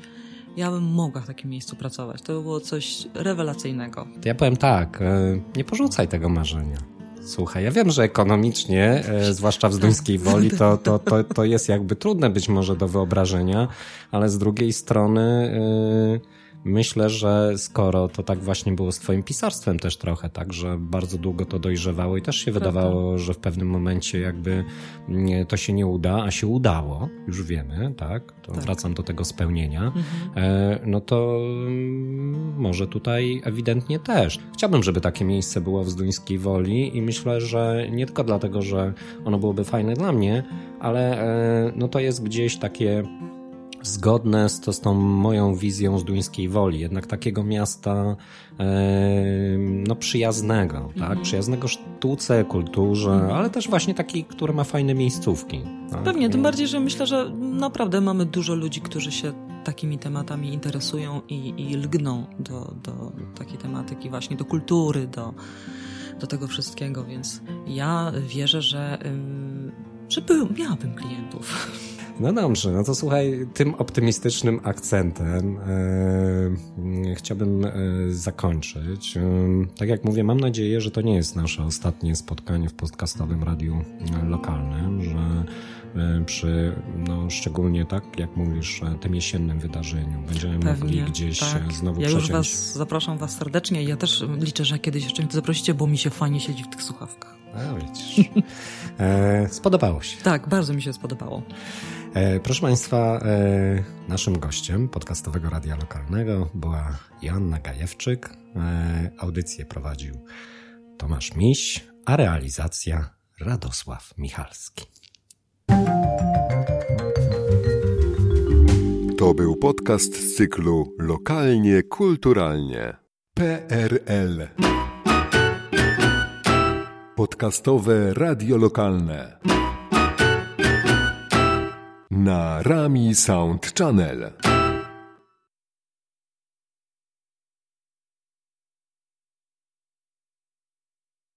ja bym mogła w takim miejscu pracować. To by było coś rewelacyjnego. To ja powiem tak, e, nie porzucaj tego marzenia. Słuchaj, ja wiem, że ekonomicznie, e, zwłaszcza w Zduńskiej Woli, to, to, to, to jest jakby trudne być może do wyobrażenia, ale z drugiej strony... Yy Myślę, że skoro to tak właśnie było z twoim pisarstwem też trochę, tak, że bardzo długo to dojrzewało i też się Prawda. wydawało, że w pewnym momencie jakby to się nie uda, a się udało, już wiemy, tak, to tak. wracam do tego spełnienia, mhm. E, no to mm, może tutaj ewidentnie też. Chciałbym, żeby takie miejsce było w Zduńskiej Woli i myślę, że nie tylko dlatego, że ono byłoby fajne dla mnie, ale e, no to jest gdzieś takie zgodne z, to, z tą moją wizją z Duńskiej Woli, jednak takiego miasta e, no, przyjaznego, tak? Mhm. Przyjaznego sztuce, kulturze, mhm. ale też właśnie taki, który ma fajne miejscówki. Tak? Pewnie, tym bardziej, że myślę, że naprawdę mamy dużo ludzi, którzy się takimi tematami interesują i, i lgną do, do takiej tematyki właśnie, do kultury, do, do tego wszystkiego, więc ja wierzę, że, że był, miałabym klientów. No dobrze, no to słuchaj, tym optymistycznym akcentem e, chciałbym e, zakończyć. E, tak jak mówię, mam nadzieję, że to nie jest nasze ostatnie spotkanie w podcastowym radiu lokalnym, że e, przy, no szczególnie tak, jak mówisz, tym jesiennym wydarzeniu będziemy Pewnie, mogli gdzieś tak. znowu Ja przeciąć. już was zapraszam was serdecznie ja też liczę, że kiedyś jeszcze mnie zaprosicie, bo mi się fajnie siedzi w tych słuchawkach. A, widzisz. E, spodobało się. Tak, bardzo mi się spodobało. E, proszę Państwa, e, naszym gościem podcastowego radia lokalnego była Joanna Gajewczyk. E, audycję prowadził Tomasz Miś, a realizacja Radosław Michalski. To był podcast z cyklu Lokalnie Kulturalnie. PRL. Podcastowe radio lokalne na Rami Sound Channel.